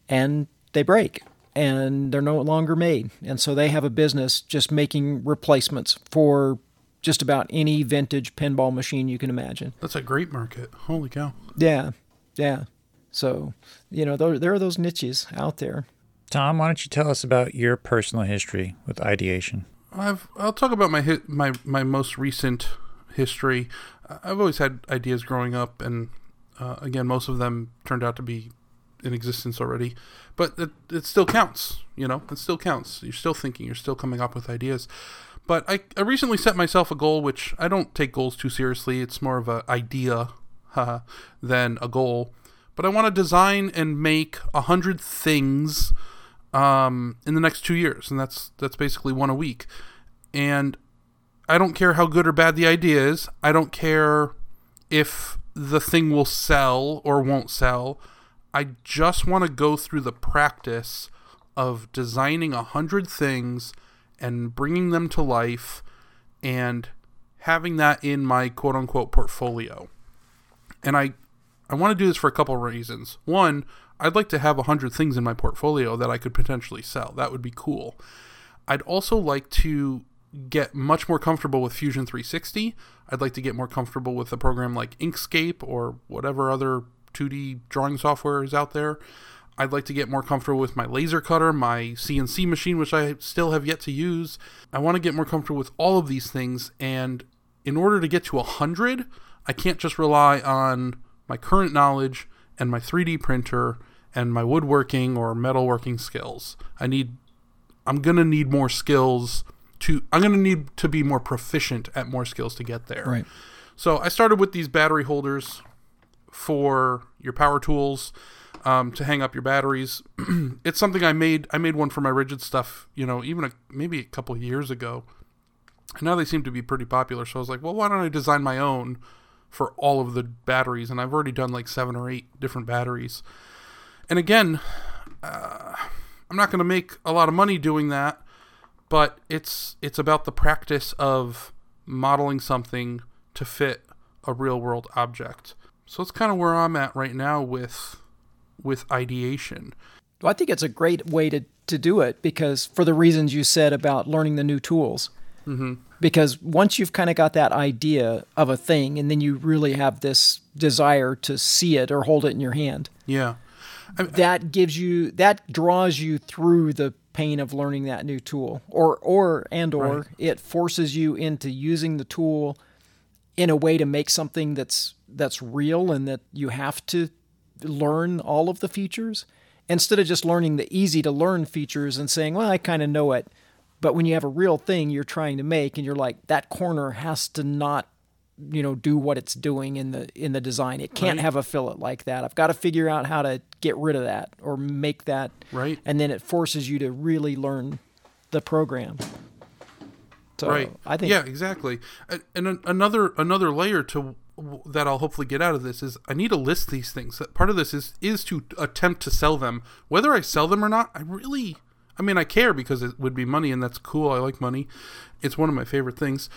And they break and they're no longer made. And so they have a business just making replacements for just about any vintage pinball machine you can imagine. That's a great market. Holy cow. Yeah. Yeah. So, you know, there, there are those niches out there. Tom, why don't you tell us about your personal history with ideation? I've I'll talk about my hit my my most recent history. I- I've always had ideas growing up, and uh, again, most of them turned out to be in existence already. But it, it still counts, you know. It still counts. You're still thinking. You're still coming up with ideas. But I, I recently set myself a goal, which I don't take goals too seriously. It's more of an idea than a goal. But I want to design and make a hundred things um, in the next two years, and that's that's basically one a week. And I don't care how good or bad the idea is. I don't care if the thing will sell or won't sell. I just want to go through the practice of designing a hundred things and bringing them to life and having that in my quote unquote portfolio. And I I want to do this for a couple of reasons. One, I'd like to have a hundred things in my portfolio that I could potentially sell. That would be cool. I'd also like to get much more comfortable with Fusion 360. I'd like to get more comfortable with a program like Inkscape or whatever other 2D drawing software is out there. I'd like to get more comfortable with my laser cutter, my CNC machine, which I still have yet to use. I want to get more comfortable with all of these things. And in order to get to 100, I can't just rely on my current knowledge and my 3D printer and my woodworking or metalworking skills. I need, I'm going to need more skills to, I'm going to need to be more proficient at more skills to get there. Right. So I started with these battery holders for your power tools um, to hang up your batteries. it's something I made. I made one for my Ridgid stuff. You know, even a, maybe a couple years ago. And now they seem to be pretty popular. So I was like, well, why don't I design my own for all of the batteries? And I've already done like seven or eight different batteries. And again, uh, I'm not going to make a lot of money doing that, but it's it's about the practice of modeling something to fit a real world object. So it's kind of where I'm at right now with with ideation. Well, I think it's a great way to, to do it because for the reasons you said about learning the new tools. Mm-hmm. Because once you've kind of got that idea of a thing and then you really have this desire to see it or hold it in your hand, Yeah. I, that gives you, that draws you through the pain of learning that new tool or, or, and, or Right. it forces you into using the tool in a way to make something that's, that's real and that you have to learn all of the features instead of just learning the easy to learn features and saying, well, I kind of know it. But when you have a real thing you're trying to make and you're like, that corner has to not, you know, do what it's doing in the in the design. It can't Right. have a fillet like that. I've got to figure out how to get rid of that or make that Right. And then it forces you to really learn the program. So right. I think Yeah, exactly. And, and another another layer to that I'll hopefully get out of this is I need to list these things. Part of this is is to attempt to sell them. Whether I sell them or not, I really I mean I care because it would be money and that's cool. I like money. It's one of my favorite things.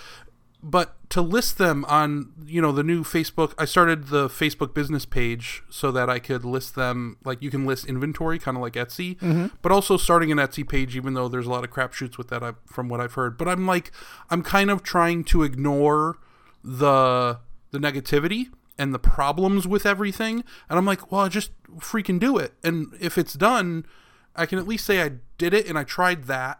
But to list them on, you know, the new Facebook, I started the Facebook business page so that I could list them. Like you can list inventory, kind of like Etsy, mm-hmm. but also starting an Etsy page, even though there's a lot of crapshoots with that, I, from what I've heard. But I'm like, I'm kind of trying to ignore the the negativity and the problems with everything, and I'm like, well, just freaking do it. And if it's done, I can at least say I did it and I tried that,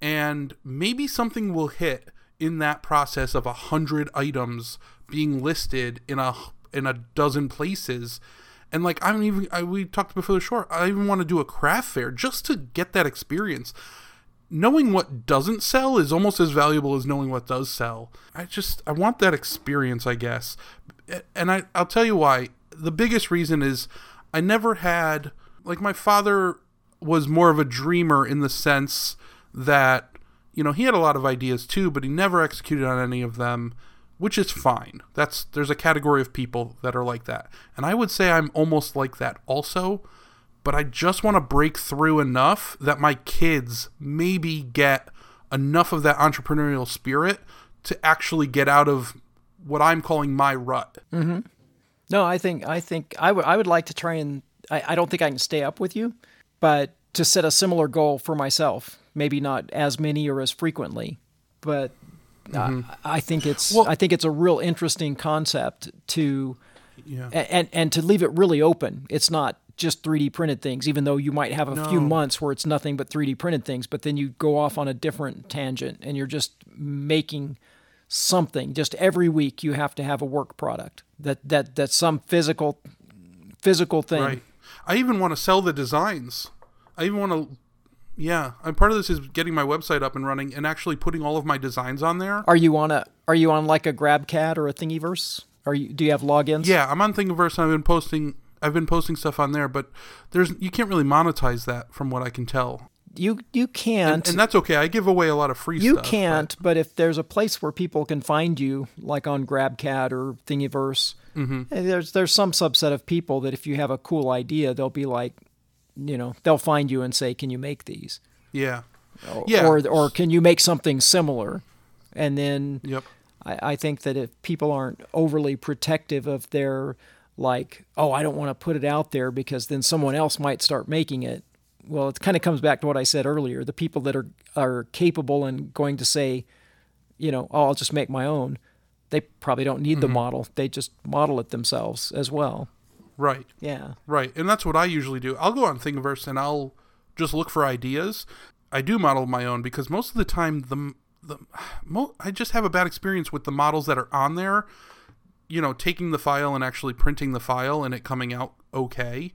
and maybe something will hit in that process of a hundred items being listed in a in a dozen places. And like I'm even I, we talked before the short. I even want to do a craft fair just to get that experience. Knowing what doesn't sell is almost as valuable as knowing what does sell. I just I want that experience, I guess. And I I'll tell you why. The biggest reason is I never had like my father was more of a dreamer in the sense that you know he had a lot of ideas too but he never executed on any of them which is fine that's there's a category of people that are like that and i would say i'm almost like that also but i just want to break through enough that my kids maybe get enough of that entrepreneurial spirit to actually get out of what i'm calling my rut Mm-hmm. No, I think I think I would I would like to try and I, I don't think I can stay up with you, but to set a similar goal for myself. Maybe not as many or as frequently, but I, I think it's Well- I think it's a real interesting concept to yeah and and to leave it really open. It's not just 3D printed things, even though you might have a few months where it's nothing but 3D printed things, but then you go off on a different tangent and you're just making something. Just every week you have to have a work product that that that's some physical physical thing. Right. I even want to sell the designs. I even want to, Yeah, and part of this is getting my website up and running and actually putting all of my designs on there. Are you on a are you on like a GrabCAD or a Thingiverse? Are you do you have logins? Yeah, I'm on Thingiverse and I've been posting I've been posting stuff on there, but there's you can't really monetize that from what I can tell. You you can't And, and that's okay. I give away a lot of free you stuff. but- can't, but if there's a place where people can find you, like on GrabCAD or Thingiverse, Mm-hmm. eh, there's there's some subset of people that if you have a cool idea, they'll be like, you know, they'll find you and say, "Can you make these?" Yeah. Or- Yeah. Or or can you make something similar? And then Yep. I, I think that if people aren't overly protective of their like, oh, I don't want to put it out there because then someone else might start making it. Well, it kind of comes back to what I said earlier. The people that are are capable and going to say, you know, oh, I'll just make my own. They probably don't need the mm-hmm. model. They just model it themselves as well. Right. Yeah. Right. And that's what I usually do. I'll go on Thingiverse and I'll just look for ideas. I do model my own because most of the time the the mo- I just have a bad experience with the models that are on there. You know, taking the file and actually printing the file and it coming out okay.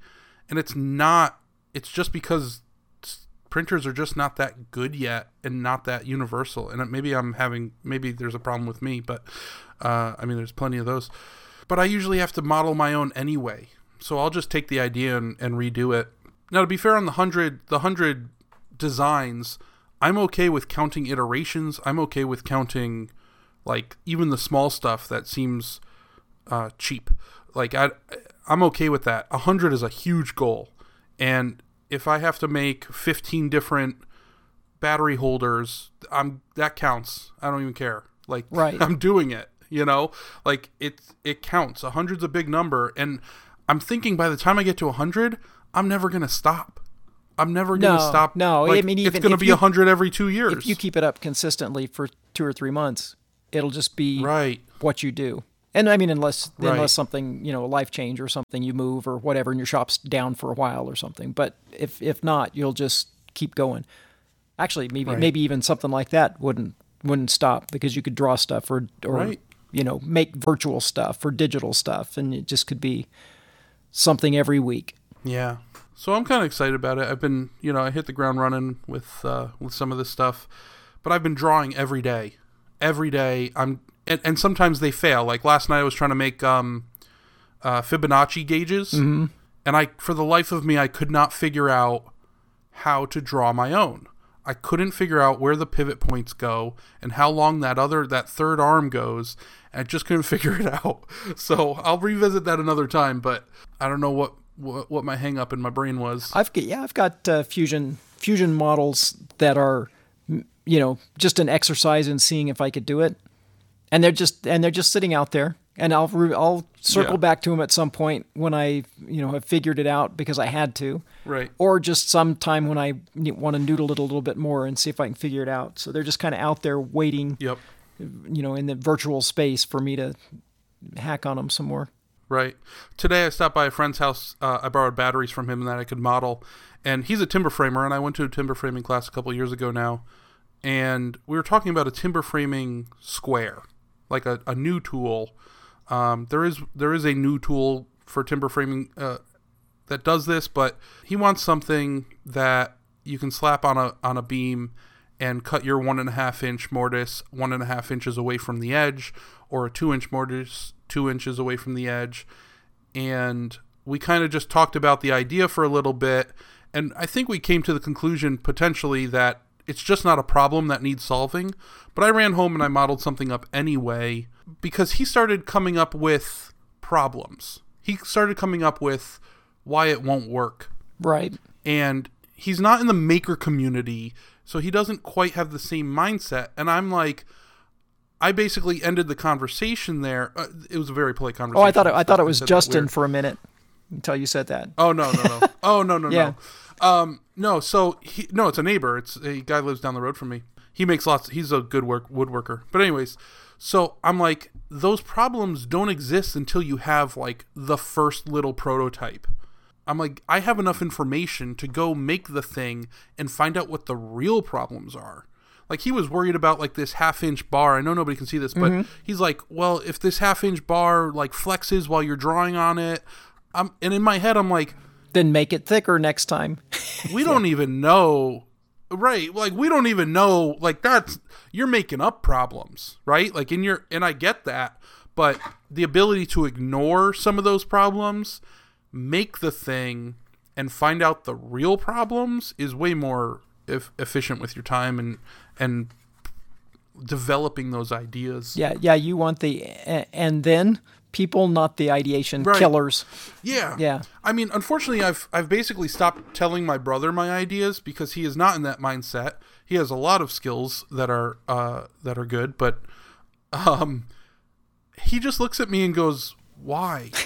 And it's not it's just because printers are just not that good yet and not that universal. And maybe I'm having maybe there's a problem with me, but uh, I mean there's plenty of those. But I usually have to model my own anyway. So I'll just take the idea and, and redo it. Now to be fair on the hundred the hundred designs, I'm okay with counting iterations. I'm okay with counting like even the small stuff that seems uh, cheap. Like I, I'm okay with that. A hundred is a huge goal, and if I have to make 15 different battery holders, I'm that counts. I don't even care. Like Right. I'm doing it. You know, like it it counts. A hundred's a big number, and I'm thinking by the time I get to a hundred, I'm never gonna stop. I'm never gonna No, stop. no, I Like, mean, it's gonna be a hundred every two years. If you keep it up consistently for two or three months, it'll just be right, what you do. And I mean, unless Right. unless something you know, a life change or something, you move or whatever, and your shop's down for a while or something. But if if not, you'll just keep going. Actually, maybe Right. maybe even something like that wouldn't wouldn't stop because you could draw stuff or or Right. you know make virtual stuff or digital stuff, and it just could be something every week. Yeah. So I'm kind of excited about it. I've been, you know, I hit the ground running with uh, with some of this stuff, but I've been drawing every day. Every day, I'm, and, and sometimes they fail. Like last night, I was trying to make um, uh, Fibonacci gauges, and I, for the life of me, I could not figure out how to draw my own. I couldn't figure out where the pivot points go and how long that other that third arm goes. And I just couldn't figure it out. So I'll revisit that another time. But I don't know what what, what my hang up in my brain was. I've got yeah, I've got uh, fusion fusion models that are you know just an exercise in seeing if I could do it, and they're just and they're just sitting out there, and I'll I'll circle Yeah. back to them at some point when I you know have figured it out because I had to, right. or just sometime when I want to noodle it a little bit more and see if I can figure it out. So they're just kind of out there waiting, Yep. you know, in the virtual space for me to hack on them some more. Right. Today I stopped by a friend's house. Uh, I borrowed batteries from him that I could model, and he's a timber framer. And I went to a timber framing class a couple years ago now, and we were talking about a timber framing square, like a, a new tool. Um, there is there is a new tool for timber framing uh, that does this, but he wants something that you can slap on a on a beam and cut your one and a half inch mortise one and a half inches away from the edge, or a two inch mortise two inches away from the edge. And we kind of just talked about the idea for a little bit, and I think we came to the conclusion potentially that it's just not a problem that needs solving. But I ran home and I modeled something up anyway because he started coming up with problems. He started coming up with why it won't work Right. and he's not in the maker community, so he doesn't quite have the same mindset. And I'm like, I basically ended the conversation there. Uh, it was a very polite conversation. Oh, I thought it, I thought it was Justin for a minute until you said that. Oh no no no! Oh no no Yeah. no! Um, no. So he no, it's a neighbor. It's a guy lives down the road from me. He makes lots. He's a good work woodworker. But anyways, so I'm like, those problems don't exist until you have like the first little prototype. I'm like, I have enough information to go make the thing and find out what the real problems are. Like he was worried about like this half inch bar. I know nobody can see this, but he's like, well, if this half inch bar like flexes while you're drawing on it, I'm and in my head I'm like, Then make it thicker next time. we don't even know Right. Like we don't even know like that's you're making up problems, right? Like in your and I get that, but the ability to ignore some of those problems, make the thing and find out the real problems is way more e- efficient with your time and and developing those ideas. Yeah, yeah. You want the and then people, not the ideation Right. killers. Yeah. Yeah. I mean, unfortunately, I've I've basically stopped telling my brother my ideas because he is not in that mindset. He has a lot of skills that are uh, that are good, but um, he just looks at me and goes, "Why?"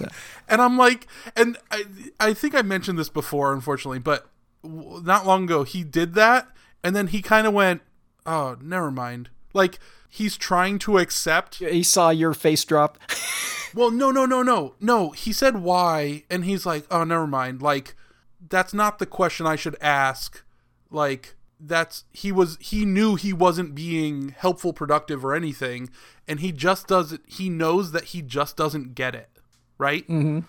and I'm like, and I I think I mentioned this before, unfortunately, but not long ago he did that, and then he kind of went, "Oh, never mind." Like he's trying to accept He saw your face drop. well, no, no, no, no, no. He said why, and he's like, "Oh, never mind. Like, that's not the question I should ask. Like, that's he was he knew he wasn't being helpful, productive, or anything, and he just does it. He knows that he just doesn't get it, right? Mm-hmm.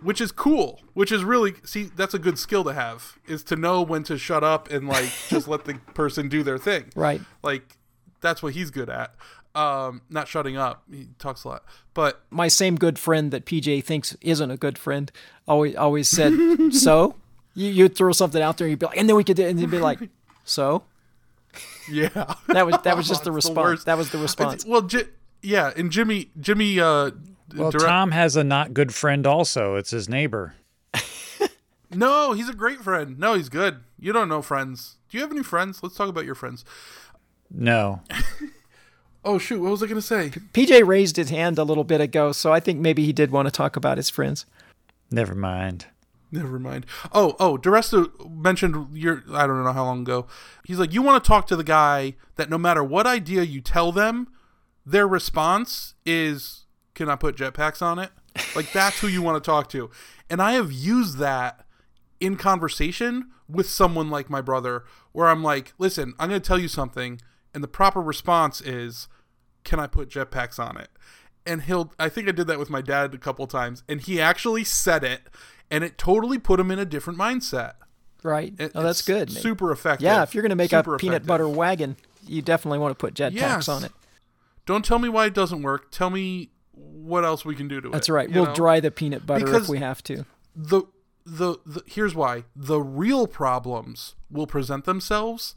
Which is cool. Which is really see that's a good skill to have is to know when to shut up and like just let the person do their thing Right. like that's what he's good at um not shutting up he talks a lot but My same good friend that PJ thinks isn't a good friend always always said, "So." You you'd throw something out there, and you'd be like, and then we could, do, and they'd be like, "So." yeah That was that was just the response. worst. that was the response. thi- well Ji- yeah and jimmy jimmy uh Well, direct- Tom has a not good friend also. It's his neighbor. no he's a great friend no he's good you don't know friends do you have any friends let's talk about your friends No. oh shoot what was i gonna say PJ raised his hand a little bit ago, so I think maybe he did want to talk about his friends. Never mind. Never mind. Oh, oh, DiResta mentioned your I don't know how long ago. He's like, you want to talk to the guy that no matter what idea you tell them, their response is, "Can I put jetpacks on it?" Like that's who you want to talk to. And I have used that in conversation with someone like my brother, where I'm like, "Listen, I'm going to tell you something," and the proper response is, "Can I put jetpacks on it?" and he'll I think I did that with my dad a couple times and he actually said it and it totally put him in a different mindset. Right? It- oh, that's good. Super effective. yeah, if you're going to make Super a peanut effective. butter wagon, you definitely want to put jetpacks Yes. on it. Don't tell me why it doesn't work. Tell me what else we can do to it. That's right. We'll know? dry the peanut butter Because- if we have to. the, the the here's why. The real problems will present themselves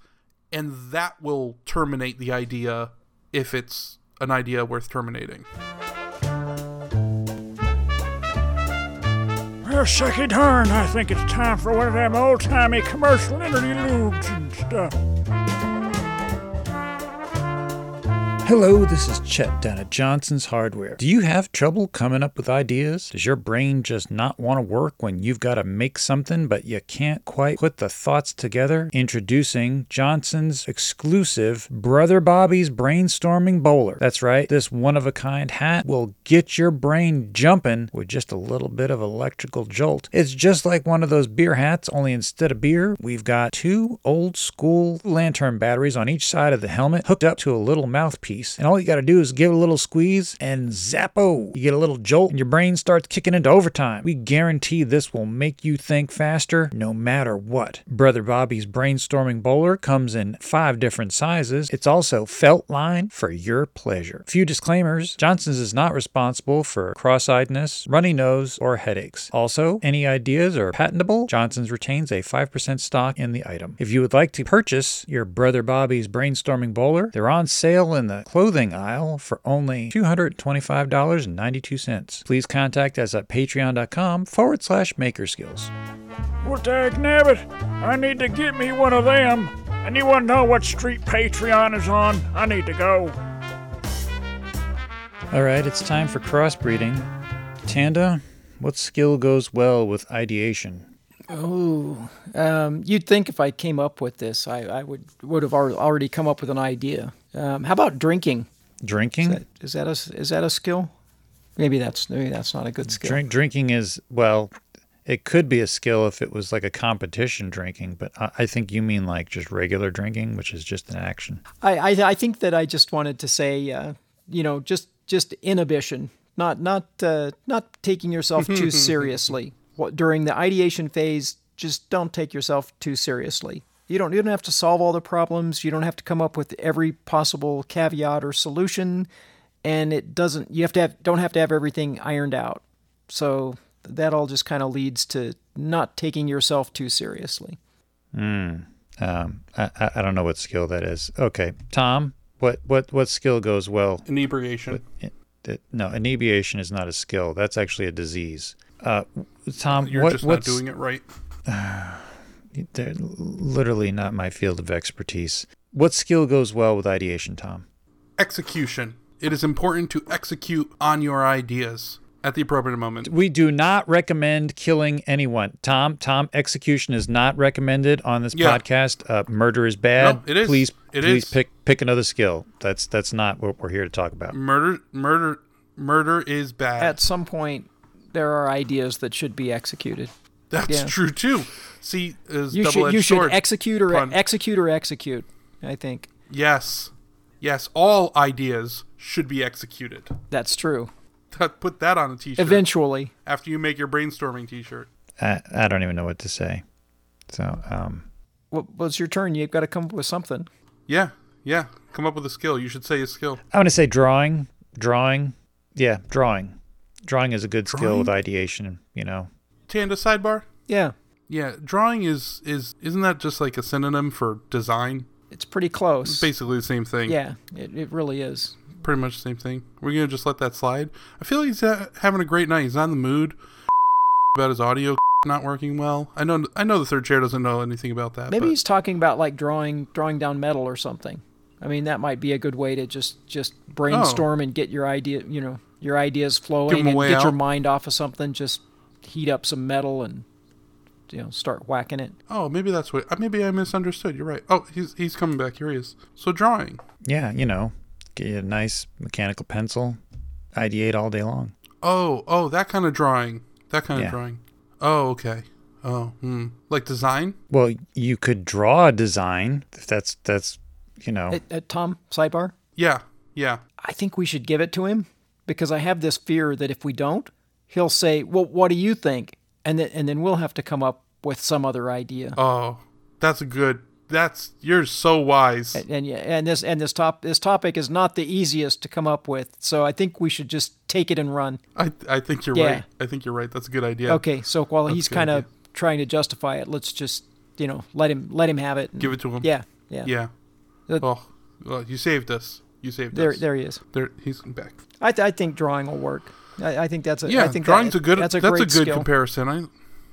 and that will terminate the idea if it's an idea worth terminating. Well, sucky darn, I think it's time for one of them old-timey commercial interludes and stuff. Hello, this is Chet down at Johnson's Hardware. Do you have trouble coming up with ideas? Does your brain just not want to work when you've got to make something but you can't quite put the thoughts together? Introducing Johnson's exclusive Brother Bobby's Brainstorming Bowler. That's right, this one of a kind hat will get your brain jumping with just a little bit of electrical jolt. It's just like one of those beer hats, only instead of beer, we've got two old school lantern batteries on each side of the helmet hooked up to a little mouthpiece. And all you got to do is give it a little squeeze and zappo. You get a little jolt and your brain starts kicking into overtime. We guarantee this will make you think faster no matter what. Brother Bobby's brainstorming bowler comes in five different sizes. It's also felt line for your pleasure. Few disclaimers Johnson's is not responsible for cross eyedness, runny nose, or headaches. Also, any ideas are patentable. Johnson's retains a 5% stock in the item. If you would like to purchase your Brother Bobby's brainstorming bowler, they're on sale in the clothing aisle for only $225.92. Please contact us at patreon.com forward slash makerskills. Well, dag nabbit, I need to get me one of them. Anyone know what street Patreon is on? I need to go. All right, it's time for crossbreeding. Tanda, what skill goes well with ideation? Oh, um, you'd think if I came up with this, I, I would would have already come up with an idea. Um, how about drinking? Drinking? That- Is that a is that a skill? Maybe that's maybe that's not a good skill. Drink, drinking is, well, it could be a skill if it was like a competition drinking, but I, I think you mean like just regular drinking, which is just an action. I, I I think that I just wanted to say, uh, you know, just just inhibition, not not uh, not taking yourself too seriously What- during the ideation phase. Just don't take yourself too seriously. You don't you don't have to solve all the problems. You don't have to come up with every possible caveat or solution, and it doesn't. You have to have don't have to have everything ironed out. So that all just kind of leads to not taking yourself too seriously. Hmm. Um, I, I I don't know what skill that is. Okay, Tom, what what what skill goes well? Inebriation. It, it, no, inebriation is not a skill. That's actually a disease. Uh, Tom, You're what, just not what's doing it right. they're literally not my field of expertise. What skill goes well with ideation, Tom? Execution. It is important to execute on your ideas at the appropriate moment. We do not recommend killing anyone. Tom, Tom, execution is not recommended on this Yeah. podcast. Uh, murder is bad. No, it is. Please, It please is. pick pick another skill. That's that's not what we're here to talk about. Murder, murder, murder is bad. At some point, there are ideas that should be executed. That's yeah. true too. See, is You should you should execute or pun. execute or execute. I think yes, yes. All ideas should be executed. that's true. Put that on a t-shirt Eventually, after you make your brainstorming t-shirt. I, I don't even know what to say. So, um, well, well, it's your turn. You've got to come up with something. Yeah, yeah. Come up with a skill. You should say a skill. I'm going to say drawing. Drawing. Yeah, drawing. Drawing is a good skill with ideation. You know. Tanda sidebar. Yeah, Yeah, drawing is is isn't that just like a synonym for design? it's pretty close. Basically the same thing. Yeah, it, it really is. pretty much the same thing. We're gonna just let that slide. I feel like he's ha- having a great night. He's not in the mood about his audio not working well. I know. I know the third chair doesn't know anything about that. Maybe but he's talking about like drawing drawing down metal or something. I mean, that might be a good way to just just brainstorm oh. and get your idea, you know, your ideas flowing Give 'em a and way get your mind off of something. Just heat up some metal and you know start whacking it. oh, maybe that's what. uh, Maybe I misunderstood. You're right. Oh, he's he's coming back. Here he is. So drawing. Yeah, you know, get you a nice mechanical pencil, ideate all day long. Oh, oh, that kind of drawing. That kind Yeah. of drawing. Oh, okay. Oh, hmm. Like design. Well, you could draw a design if that's that's you know. Uh, uh, Tom, sidebar. Yeah, yeah. I think we should give it to him because I have this fear that if we don't, he'll say, "Well, what do you think?" and then and then we'll have to come up with some other idea. Oh, that's a good. That's you're so wise. and yeah, and this and this top this topic is not the easiest to come up with. So I think we should just take it and run. I I think you're Yeah. right. I think you're right. That's a good idea. Okay, so while That's he's kind of trying to justify it, let's just you know let him let him have it. and- Give it to him. Yeah, yeah. Yeah. Uh, Oh, well, you saved us. You saved There, us. there he is. There, he's back. I, th- I think drawing will work. I, I think that's a. Yeah, I think drawing's that, a good. That's a that's great a good skill. comparison. I,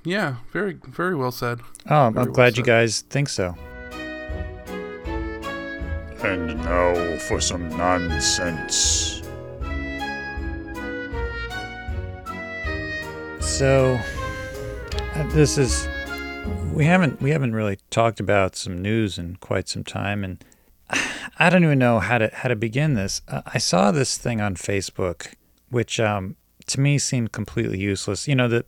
yeah, very, very well said. oh, I'm very well glad you guys think so. And now for some nonsense. So uh, this is we haven't we haven't really talked about some news in quite some time, and I don't even know how to how to begin this. Uh, I saw this thing on Facebook, which um, to me seemed completely useless. You know the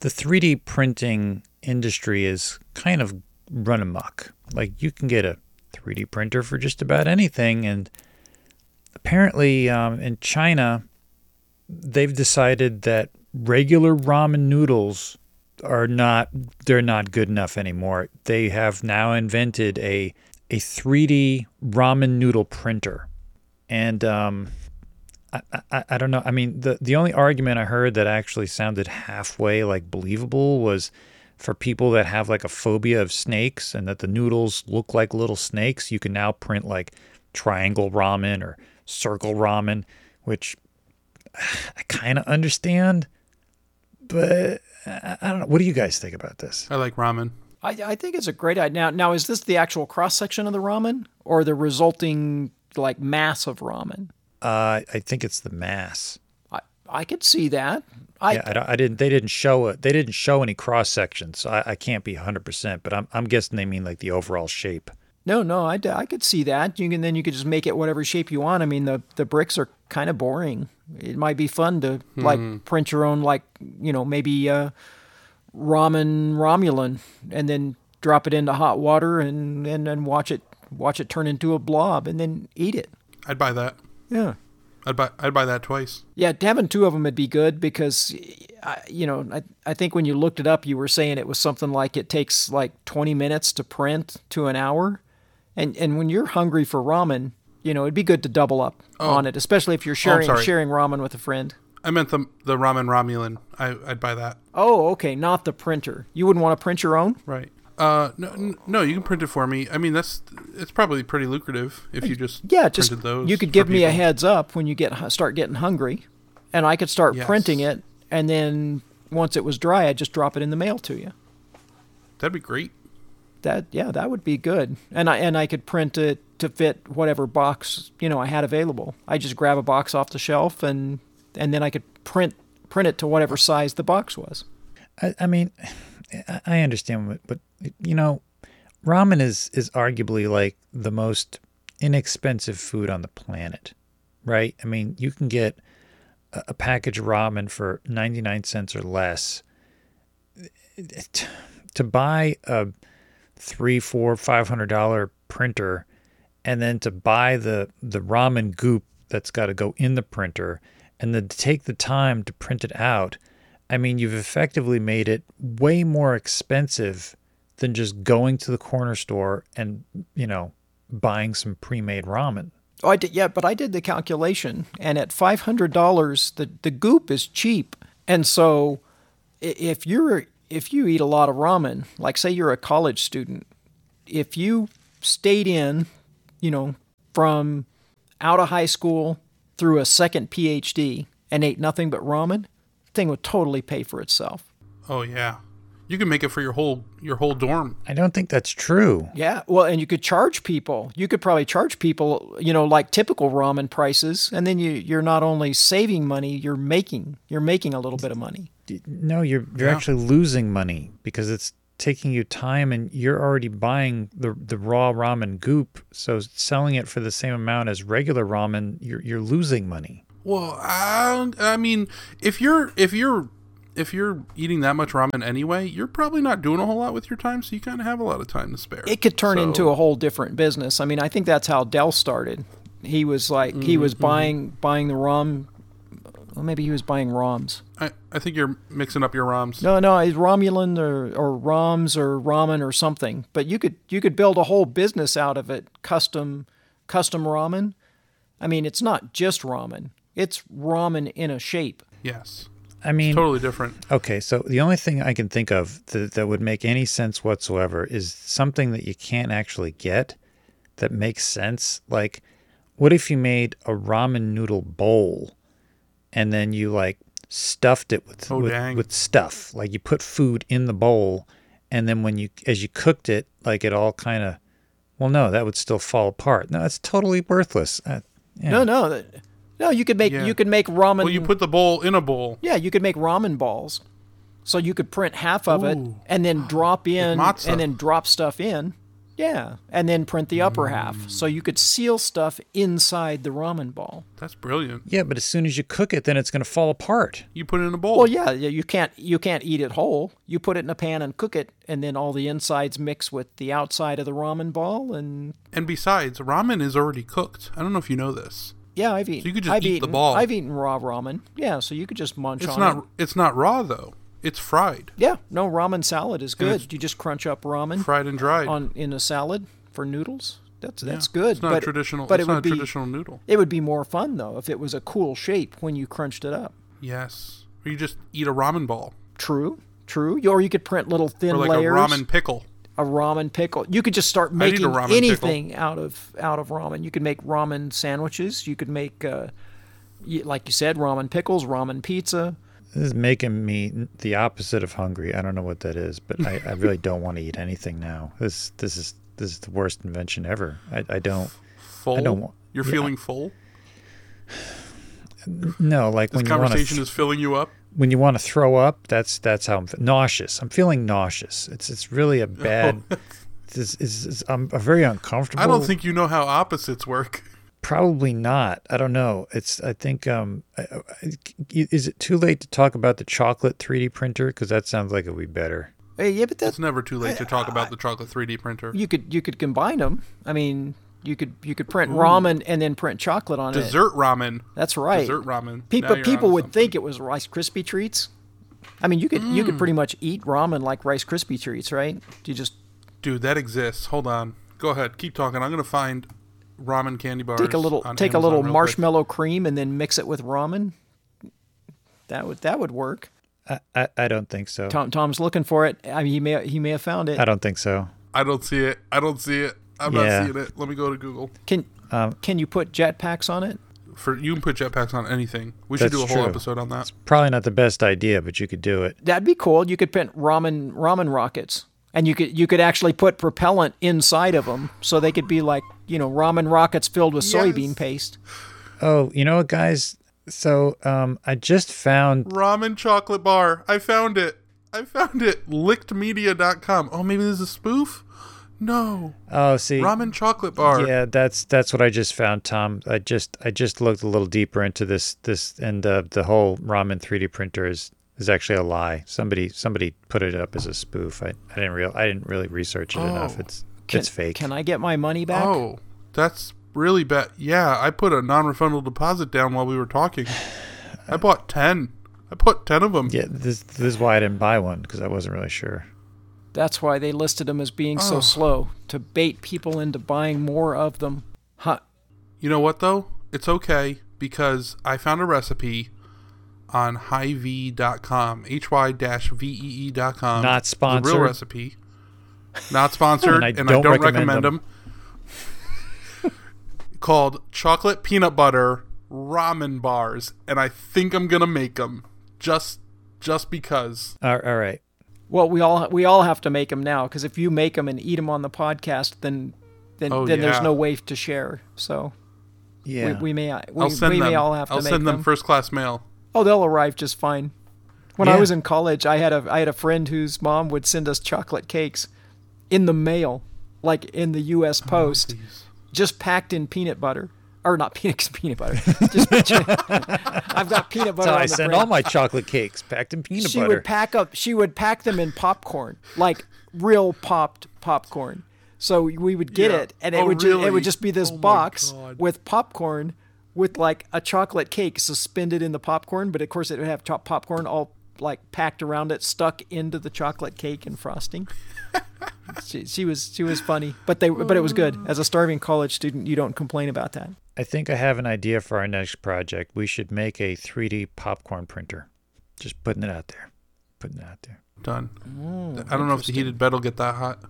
the 3D printing industry is kind of run amok. Like you can get a 3D printer for just about anything, and apparently um, in China they've decided that regular ramen noodles are not they're not good enough anymore. They have now invented a a 3D ramen noodle printer. And um I, I, I don't know. I mean, the, the only argument I heard that actually sounded halfway like believable was for people that have like a phobia of snakes and that the noodles look like little snakes. You can now print like triangle ramen or circle ramen, which I kind of understand, but I I don't know. What do you guys think about this? I like ramen. I, I think it's a great idea. Now, now is this the actual cross section of the ramen or the resulting like mass of ramen? Uh, I think it's the mass. I I could see that. I yeah, I, I didn't. They didn't show it. They didn't show any cross sections, so I, I can't be hundred percent. But I'm I'm guessing they mean like the overall shape. no no I, I could see that. You can then you could just make it whatever shape you want. I mean the the bricks are kind of boring. It might be fun to like print your own like you know maybe uh, ramen Romulan and then drop it into hot water and and then watch it watch it turn into a blob and then eat it. I'd buy that. Yeah. I'd buy. I'd buy that twice. Yeah, having two of them would be good because I, you know, I, I think when you looked it up, you were saying it was something like it takes like 20 minutes to print to an hour. And, and when you're hungry for ramen, you know, it'd be good to double up oh. on it, especially if you're oh, sharing sorry. sharing ramen with a friend. I meant the the ramen Romulan. I, I'd buy that. Oh, okay, not the printer. You wouldn't want to print your own? Right. Uh, no, no, you can print it for me. I mean, that's it's probably pretty lucrative if you just Yeah, just printed those. you could give me a heads up when you get start getting hungry, and I could start Yes. printing it, and then once it was dry, I'd just drop it in the mail to you. That'd be great. That yeah, that would be good, and I and I could print it to fit whatever box you know I had available. I just grab a box off the shelf, and and then I could print print it to whatever size the box was. I, I mean, I- understand, but you know, ramen is is arguably like the most inexpensive food on the planet, right? I mean, you can get a, package of ramen for ninety nine cents or less. To buy a three, four, five hundred dollar printer, and then to buy the the ramen goop that's got to go in the printer, and then to take the time to print it out. I mean, you've effectively made it way more expensive than just going to the corner store and, you know, buying some pre-made ramen. Oh, I did, yeah, but I did the calculation, and at five hundred dollars, the the goop is cheap, and so if you're if you eat a lot of ramen, like say you're a college student, if you stayed in, you know, from out of high school through a second PhD and ate nothing but ramen, thing would totally pay for itself. Oh yeah, you can make it for your whole your whole dorm. I don't think that's true. Yeah, well, and you could charge people. You could probably charge people, you know, like typical ramen prices, and then you you're not only saving money, you're making you're making a little bit of money. No, you're you're Yeah. actually losing money because it's taking you time and you're already buying the the raw ramen goop. So selling it for the same amount as regular ramen, you're you're losing money. Well, I, I mean, if you're if you're if you're eating that much ramen anyway, you're probably not doing a whole lot with your time, so you kind of have a lot of time to spare. It could turn So- into a whole different business. I mean, I think that's how Dell started. He was like he mm-hmm, was mm-hmm. buying buying the ROM. Well, maybe he was buying ROMs. I, I think you're mixing up your ROMs. No, no, it's Romulan or, or ROMs or ramen or something. But you could you could build a whole business out of it, custom custom ramen. I mean, it's not just ramen; it's ramen in a shape. Yes, I mean, totally different. Okay, so the only thing I can think of that, that would make any sense whatsoever is something that you can't actually get that makes sense. Like, what if you made a ramen noodle bowl and then you like stuffed it with Oh, with, dang. with stuff? Like you put food in the bowl, and then when you as you cooked it, like it all kind of. Well, no, that would still fall apart. No, it's totally worthless. Uh, yeah. No, no, that- no. You could make Yeah. you could make ramen. Well, you put the bowl in a bowl. yeah, you could make ramen balls. So you could print half of it and then drop in and then drop stuff in. Yeah, and then print the upper half. So you could seal stuff inside the ramen ball. That's brilliant. Yeah, but as soon as you cook it, then it's going to fall apart. You put it in a bowl. Well, yeah, yeah, you can't you can't eat it whole. You put it in a pan and cook it, and then all the insides mix with the outside of the ramen ball. And And besides, ramen is already cooked. I don't know if you know this. yeah, I've eaten. you could just I've eat the eaten, ball. I've eaten raw ramen. Yeah, so you could just munch It's on not. it. It's not raw though. It's fried, Yeah, no ramen salad is good. You just crunch up ramen fried and dried. on in a salad for noodles. That's that's good. It's not but a traditional. But it would not a be traditional noodle. it would be more fun though if it was a cool shape when you crunched it up. Yes. Or you just eat a ramen ball True, true. Or you could print little thin or like layers. a ramen pickle. a ramen pickle. You could just start I'd eat a making ramen pickle. anything out of out of ramen. You could make ramen sandwiches. You could make, uh, like you said, ramen pickles, ramen pizza. This is making me the opposite of hungry. I don't know what that is, but I, I really don't want to eat anything now. This this is this is the worst invention ever. I, I don't Full. I don't want- You're yeah. feeling full. no like This when you want conversation to is filling you up. when you want to throw up. That's that's how I'm fe- nauseous. I'm feeling nauseous. It's it's really a bad. this is, is I'm very uncomfortable. I don't think you know how opposites work. Probably not. I don't know. It's. I think. Um. I, I, is it too late to talk about the chocolate 3D printer? Because that sounds like it would be better. Hey, yeah, but that's It's never too late to talk about the chocolate 3D printer. you could you could combine them. I mean, you could you could print ramen and then print chocolate on it. Dessert ramen. That's right. Dessert ramen. People people would something. think it was Rice Krispie treats, I mean, you could you could pretty much eat ramen like Rice Krispie treats, right? You just Dude, that exists. Hold on. Go ahead. Keep talking. I'm gonna find ramen candy bars. take a little on take a little real quick. marshmallow cream and then mix it with ramen. That would that would work. I, I, I don't think so. Tom Tom's looking for it. I mean, he may he may have found it. I don't think so. I don't see it. I don't see it. I'm Yeah. not seeing it. Let me go to Google. Can Um, can you put jetpacks on it? For you can put jetpacks on anything. We should do a whole true. episode on that. Probably not the best idea, but you could do it. That'd be cool. You could print ramen ramen rockets, and you could you could actually put propellant inside of them, so they could be like you know ramen rockets filled with soybean paste. Oh, you know what, guys? So um, I just found. Ramen chocolate bar. I found it. I found it. Lickedmedia.com. Oh, maybe this is a spoof? No. Oh, see, Ramen chocolate bar. yeah, that's that's what I just found, Tom. I just I just looked a little deeper into this this, and uh, the whole ramen 3D printer is is actually a lie. Somebody somebody put it up as a spoof. I, I didn't real I didn't really research it enough. Oh. It's Can, it's fake. Can I get my money back? Oh, that's really bad. Yeah, I put a non-refundable deposit down while we were talking. I bought 10. I put 10 of them. yeah, this this is why I didn't buy one because I wasn't really sure. That's why they listed them as being so Oh. slow to bait people into buying more of them. Huh. You know what though? It's okay because I found a recipe on hiv.com, hy-vee.com. Not It's a real sponsored. recipe. Not sponsored, And I and I don't don't, recommend recommend, them. them. Called chocolate peanut butter ramen bars, and I think I'm gonna make them just just because. All, all right. Well, we all we all have to make them now because if you make them and eat them on the podcast, then then, Oh, then there's no way to share. So Yeah. we, we may we, I'll send we may all have to I'll send them, them. first class mail. Oh, they'll arrive just fine. When I was in college, I had a I had a friend whose mom would send us chocolate cakes in the mail, like in the U.S. Oh, Post, Please. just packed in peanut butter. Or not peanut peanut butter. Just, I've got peanut butter. On I the send all my chocolate cakes packed in peanut she butter. would pack up she would pack them in popcorn like real popped popcorn so we would get Yeah. it and it Oh, would ju- it would just be this Oh box with popcorn with like a chocolate cake suspended in the popcorn but of course it would have chop popcorn all like packed around it stuck into the chocolate cake and frosting she, she was she was funny but they but it was good mm. as a starving college student you don't complain about that I think I have an idea for our next project. We should make a 3D popcorn printer. Just putting it out there. Putting it out there. Done. Oh, I don't know if the heated bed will get that hot.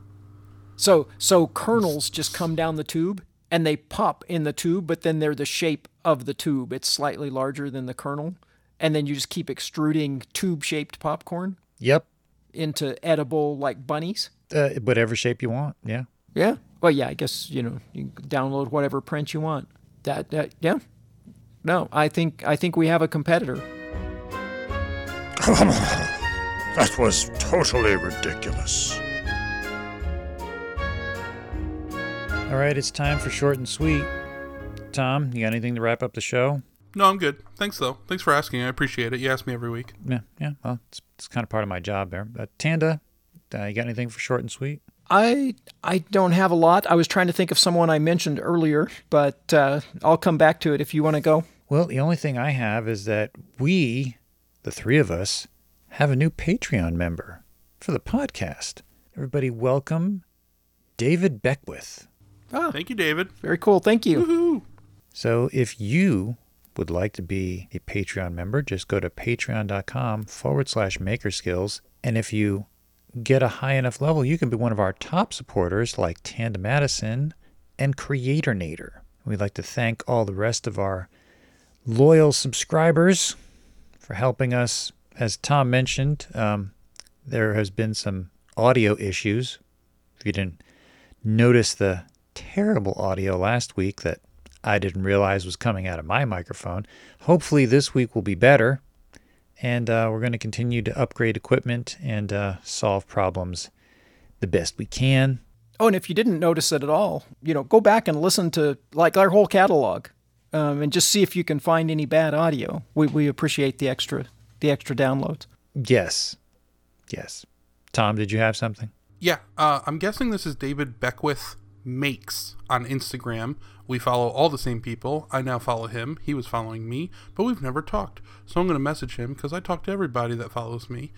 So so kernels just come down the tube and they pop in the tube, but then they're the shape of the tube. It's slightly larger than the kernel, and then you just keep extruding tube-shaped popcorn Yep. into edible like bunnies. Uh, whatever shape you want. Yeah. Yeah. Well, yeah. I guess you know you download whatever print you want. That that yeah. No, I think I think we have a competitor. That was totally ridiculous. All right. It's time for short and sweet. Tom, you got anything to wrap up the show? No, I'm good. Thanks though. Thanks for asking. I appreciate it. You ask me every week. Yeah. Yeah. Well, it's, it's kind of part of my job there. But Tanda, uh, you got anything for short and sweet? I I don't have a lot. I was trying to think of someone I mentioned earlier, but uh, I'll come back to it if you want to go. Well, the only thing I have is that we, the three of us, have a new Patreon member for the podcast. Everybody, welcome David Beckwith. Thank you, David. Very cool. Thank you. Woohoo. So if you would like to be a Patreon member, just go to patreon.com forward slash makerskills. And if you get a high enough level, you can be one of our top supporters like Tanda Madison and Creator Nader. We'd like to thank all the rest of our loyal subscribers for helping us. As Tom mentioned, um, there has been some audio issues. If you didn't notice the terrible audio last week that I didn't realize was coming out of my microphone, hopefully this week will be better. And uh, we're going to continue to upgrade equipment and uh, solve problems the best we can. Oh, and if you didn't notice it at all, you know, go back and listen to like our whole catalog, um, and just see if you can find any bad audio. We we appreciate the extra the extra downloads. Yes. Yes. Tom, did you have something? Yeah, uh, I'm guessing this is David Beckwith Makes on Instagram. We follow all the same people. I now follow him. He was following me, but we've never talked. So I'm going to message him because I talk to everybody that follows me.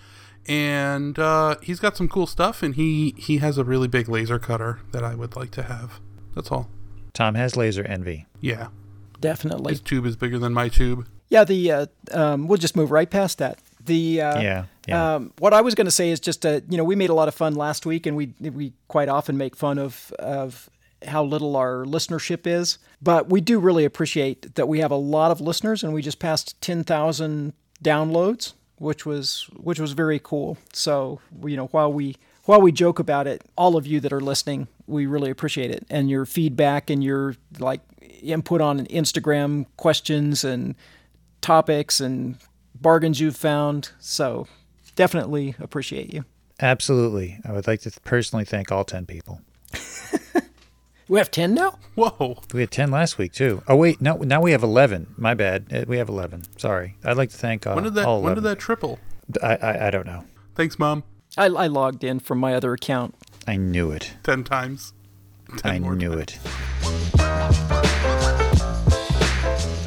And uh, he's got some cool stuff, and he, he has a really big laser cutter that I would like to have. That's all. Tom has laser envy. Yeah. Definitely. His tube is bigger than my tube. Yeah, the uh, um, we'll just move right past that. The uh, Yeah, yeah. Um, what I was going to say is just uh, you know we made a lot of fun last week, and we we quite often make fun of of how little our listenership is, but we do really appreciate that we have a lot of listeners, and we just passed ten thousand downloads, which was which was very cool. So you know while we while we joke about it, all of you that are listening, we really appreciate it, and your feedback and your like input on Instagram questions and topics and bargains you've found. So definitely appreciate you. Absolutely. I would like to personally thank all 10 people. We have 10 now? Whoa. We had 10 last week, too. Oh, wait. No, now we have 11. My bad. Uh, We have 11. Sorry. I'd like to thank uh, When did that all when did that triple? I, I, I don't know. Thanks, Mom. I, I logged in from my other account. I knew it. Ten times. I more knew it.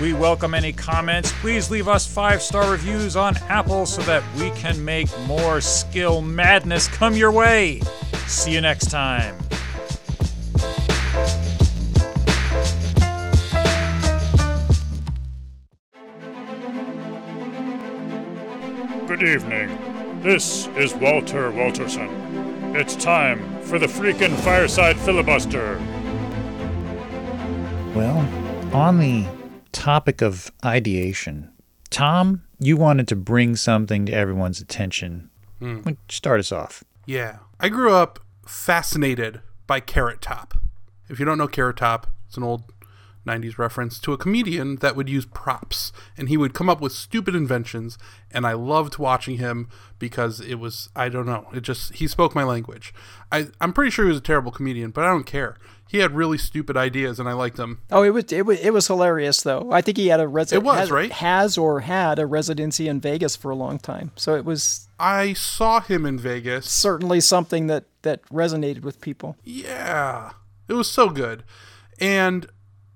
We welcome any comments. Please leave us five star reviews on Apple so that we can make more skill madness come your way. See you next time. Good evening. This is Walter Walterson. It's time for the freaking fireside filibuster. Well, on the topic of ideation, Tom, you wanted to bring something to everyone's attention. Hmm. Why Start us off. Yeah. I grew up fascinated by Carrot Top. If you don't know Carrot Top, it's an old 90s reference to a comedian that would use props and he would come up with stupid inventions and I loved watching him because it was I don't know, it just he spoke my language. I I'm pretty sure he was a terrible comedian, but I don't care. He had really stupid ideas and I liked them. Oh, it was it was, it was hilarious though. I think he had a resi- It was, has, right? has or had a residency in Vegas for a long time. So it was I saw him in Vegas certainly something that that resonated with people. Yeah, it was so good. And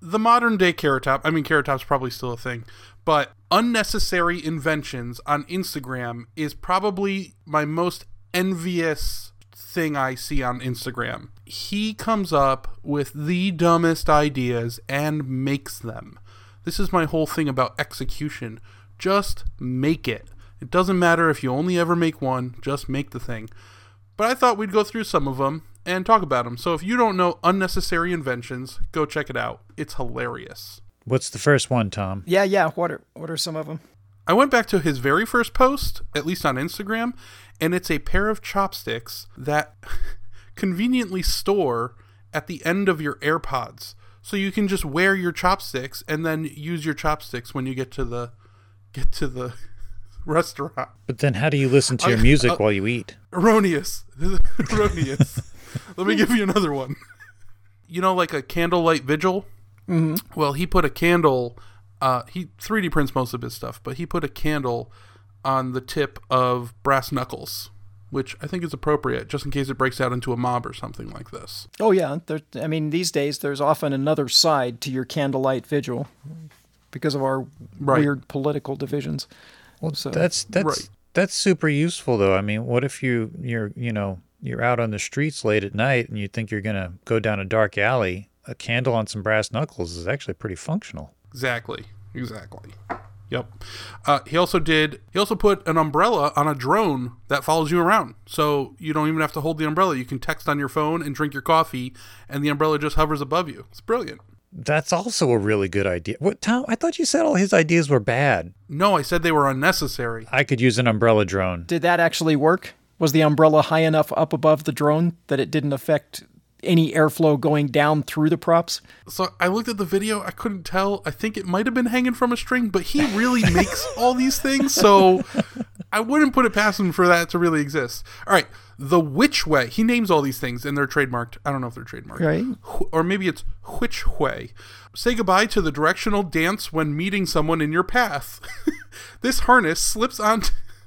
the modern day Carrot Top, I mean, Carrot probably still a thing, but unnecessary inventions on Instagram is probably my most envious thing I see on Instagram. He comes up with the dumbest ideas and makes them. This is my whole thing about execution. Just make it. It doesn't matter if you only ever make one, just make the thing. But I thought we'd go through some of them and talk about them. So if you don't know unnecessary inventions, go check it out. It's hilarious. What's the first one, Tom? Yeah, yeah. What are what are some of them? I went back to his very first post, at least on Instagram, and it's a pair of chopsticks that conveniently store at the end of your AirPods. So you can just wear your chopsticks and then use your chopsticks when you get to the get to the restaurant. But then how do you listen to your I- music uh, while you eat? Erroneous. Erroneous. Let me give you another one. You know, like a candlelight vigil? Mm-hmm. Well, he put a candle, uh, he 3D prints most of his stuff, but he put a candle on the tip of brass knuckles, which I think is appropriate just in case it breaks out into a mob or something like this. Oh yeah, there, I mean these days there's often another side to your candlelight vigil because of our Right. weird political divisions. Well, So- that's that's Right. that's super useful though. I mean, what if you you're you know you're out on the streets late at night and you think you're gonna go down a dark alley? A candle on some brass knuckles is actually pretty functional. Exactly. Exactly. Yep. Uh, he also did. He also put an umbrella on a drone that follows you around, so you don't even have to hold the umbrella. You can text on your phone and drink your coffee, and the umbrella just hovers above you. It's brilliant. That's also a really good idea. What Tom? I thought you said all his ideas were bad. No, I said they were unnecessary. I could use an umbrella drone. Did that actually work? Was the umbrella high enough up above the drone that it didn't affect any airflow going down through the props. So I looked at the video. I couldn't tell. I think it might have been hanging from a string, but he really makes all these things. So I wouldn't put it past him for that to really exist. All right. The which way. He names all these things and they're trademarked. I don't know if they're trademarked. Right. Or maybe it's which way. Say goodbye to the directional dance when meeting someone in your path. this harness slips on.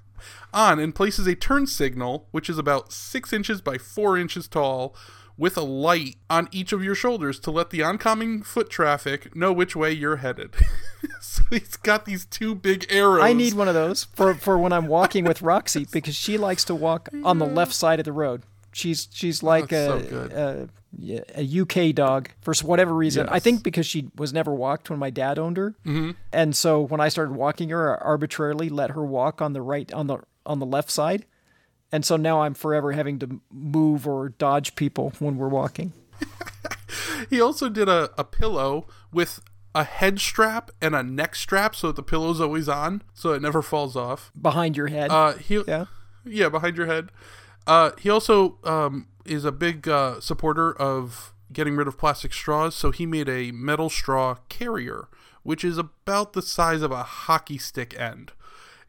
on and places a turn signal, which is about six inches by four inches tall, with a light on each of your shoulders to let the oncoming foot traffic know which way you're headed. so he's got these two big arrows. I need one of those for, for when I'm walking with Roxy because she likes to walk on the left side of the road. She's she's like That's so a, a a UK dog for whatever reason. I think because she was never walked when my dad owned her, mm-hmm. and so when I started walking her, I arbitrarily let her walk on the right on the on the left side, and so now I'm forever having to move or dodge people when we're walking. He also did a, a pillow with a head strap and a neck strap so that the pillow's always on, so it never falls off. Behind your head, Uh, he yeah. yeah, behind your head. Uh, he also um, is a big uh, supporter of getting rid of plastic straws, so he made a metal straw carrier, which is about the size of a hockey stick end.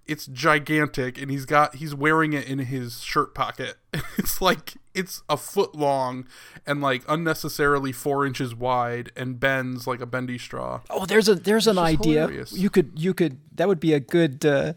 It's gigantic, and he's got he's wearing it in his shirt pocket. It's like it's a foot long and like unnecessarily four inches wide, and bends like a bendy straw. Oh, there's a there's an idea. hilarious. You could you could that would be a good uh,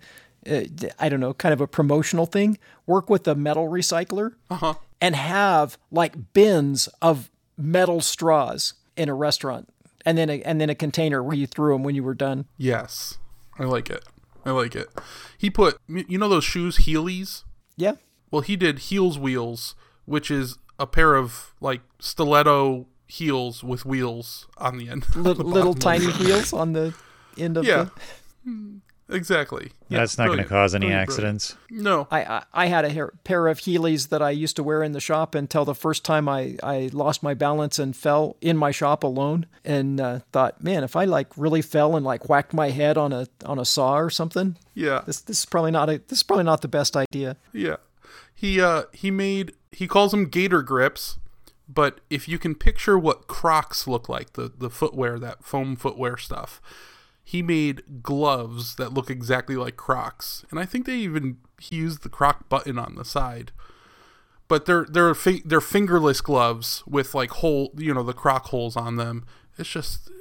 uh, I don't know, kind of a promotional thing. Work with a metal recycler Uh-huh. and have like bins of metal straws in a restaurant, and then a, and then a container where you threw them when you were done. Yes, I like it. I like it. He put you know those shoes Heelys. Yeah, Well, he did heels wheels, which is a pair of like stiletto heels with wheels on the end. little, little tiny wheels on the end of Yeah. the. Hmm. Exactly. Yeah, That's not going to cause any Brilliant, accidents. brilliant. No. I, I I had a hair, pair of Heelys that I used to wear in the shop until the first time I, I lost my balance and fell in my shop alone and uh, thought, man, if I like really fell and like whacked my head on a on a saw or something, Yeah. this this is probably not a this is probably not the best idea. Yeah. He uh he made he calls them gator grips, but if you can picture what Crocs look like, the the footwear, that foam footwear stuff, he made gloves that look exactly like Crocs. And I think they even he used the Croc button on the side. But they're they're fi- they're fingerless gloves with like hole, you know, the Croc holes on them. It's just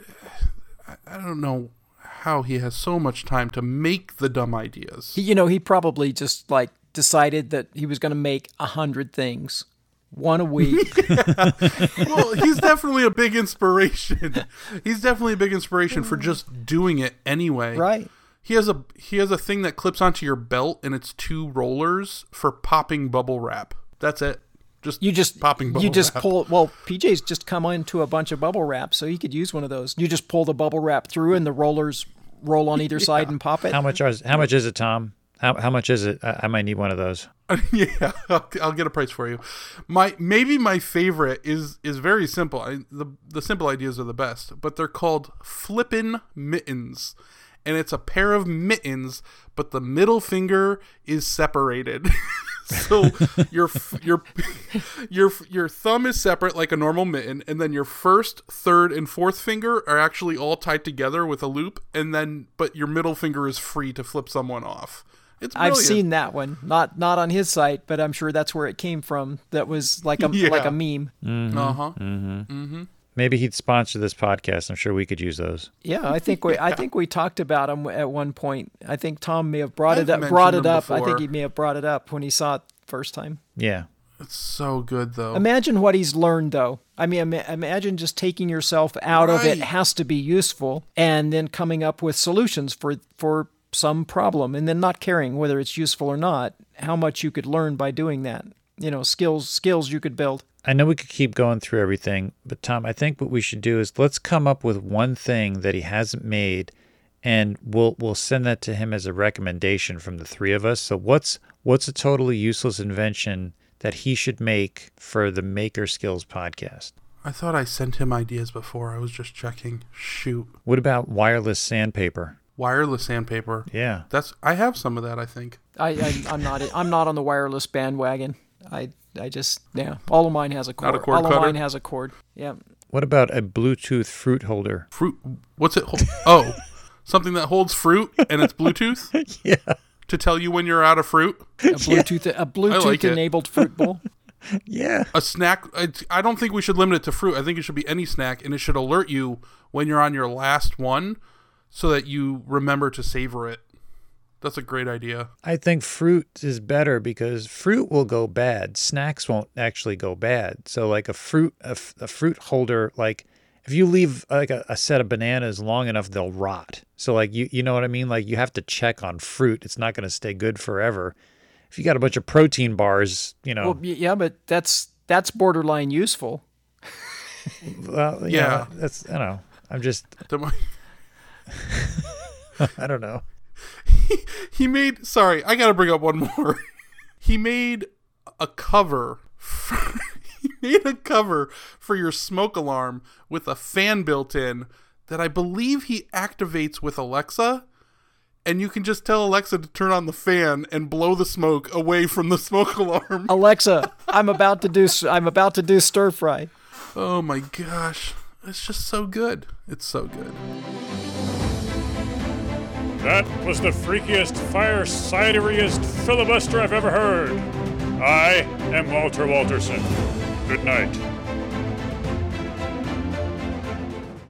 I, I don't know how he has so much time to make the dumb ideas. You know, he probably just like decided that he was going to make a hundred things, one a week. well, he's definitely a big inspiration. He's definitely a big inspiration for mm. just doing it anyway. right. He has a he has a thing that clips onto your belt and it's two rollers for popping bubble wrap. That's it. Just You just popping bubble You just wrap. pull. Well, PJ's just come into a bunch of bubble wrap, so he could use one of those. You just pull the bubble wrap through, and the rollers roll on either side and pop it. How much is how much is it, Tom? How how much is it? I, I might need one of those. yeah, I'll, I'll get a price for you. My maybe my favorite is is very simple. I, the the simple ideas are the best, but they're called flippin' mittens, and it's a pair of mittens, but the middle finger is separated. so your your your your thumb is separate like a normal mitten, and then your first, third, and fourth finger are actually all tied together with a loop, and then but your middle finger is free to flip someone off. It's I've seen that one, not not on his site, but I'm sure that's where it came from. That was like a Yeah. like a meme. Uh huh. Maybe he'd sponsor this podcast. I'm sure we could use those. Yeah, I think we I think we talked about him at one point. I think Tom may have brought I've it up. Brought it him up. I think he may have brought it up when he saw it first time. Yeah. It's so good though. Imagine what he's learned, though. I mean, ima- imagine just taking yourself out of it has to be useful, and then coming up with solutions for for some problem, and then not caring whether it's useful or not. How much you could learn by doing that. You know, skills skills you could build. I know we could keep going through everything, but Tom, I think what we should do is let's come up with one thing that he hasn't made and we'll we'll send that to him as a recommendation from the three of us. So what's what's a totally useless invention that he should make for the Maker Skills podcast? I thought I sent him ideas before. I was just checking. Shoot. What about wireless sandpaper? Wireless sandpaper. Yeah. That's I have some of that, I think. I, I I'm not I'm not on the wireless bandwagon. I I just yeah. All of mine has a cord. Not a cord all cutter? of mine has a cord. Yeah. What about a Bluetooth fruit holder? Fruit. What's it? Hold? Oh, something that holds fruit and it's Bluetooth Yeah. to tell you when you're out of fruit. A Bluetooth a Bluetooth like it. enabled fruit bowl. Yeah. A snack. it's- I don't think we should limit it to fruit. I think it should be any snack, and it should alert you when you're on your last one, so that you remember to savor it. That's a great idea. I think fruit is better because fruit will go bad. Snacks won't actually go bad. So like a fruit a fruit holder like if you leave like a, a set of bananas long enough they'll rot. So like you you know what I mean? Like you have to check on fruit. It's not going to stay good forever. If you got a bunch of protein bars, you know, Well, yeah, but that's that's borderline useful. well, yeah, Yeah. that's I don't know. I'm just The- I don't know. he made sorry i gotta bring up one more. He made a cover for, he made a cover for your smoke alarm with a fan built in that i believe he activates with alexa. And you can just tell alexa to turn on the fan and blow the smoke away from the smoke alarm. Alexa, I'm about to do s- I'm about to do stir fry. oh my gosh. It's just so good. It's so good That was the freakiest, firesideriest filibuster I've ever heard. I am Walter Walterson. Good night.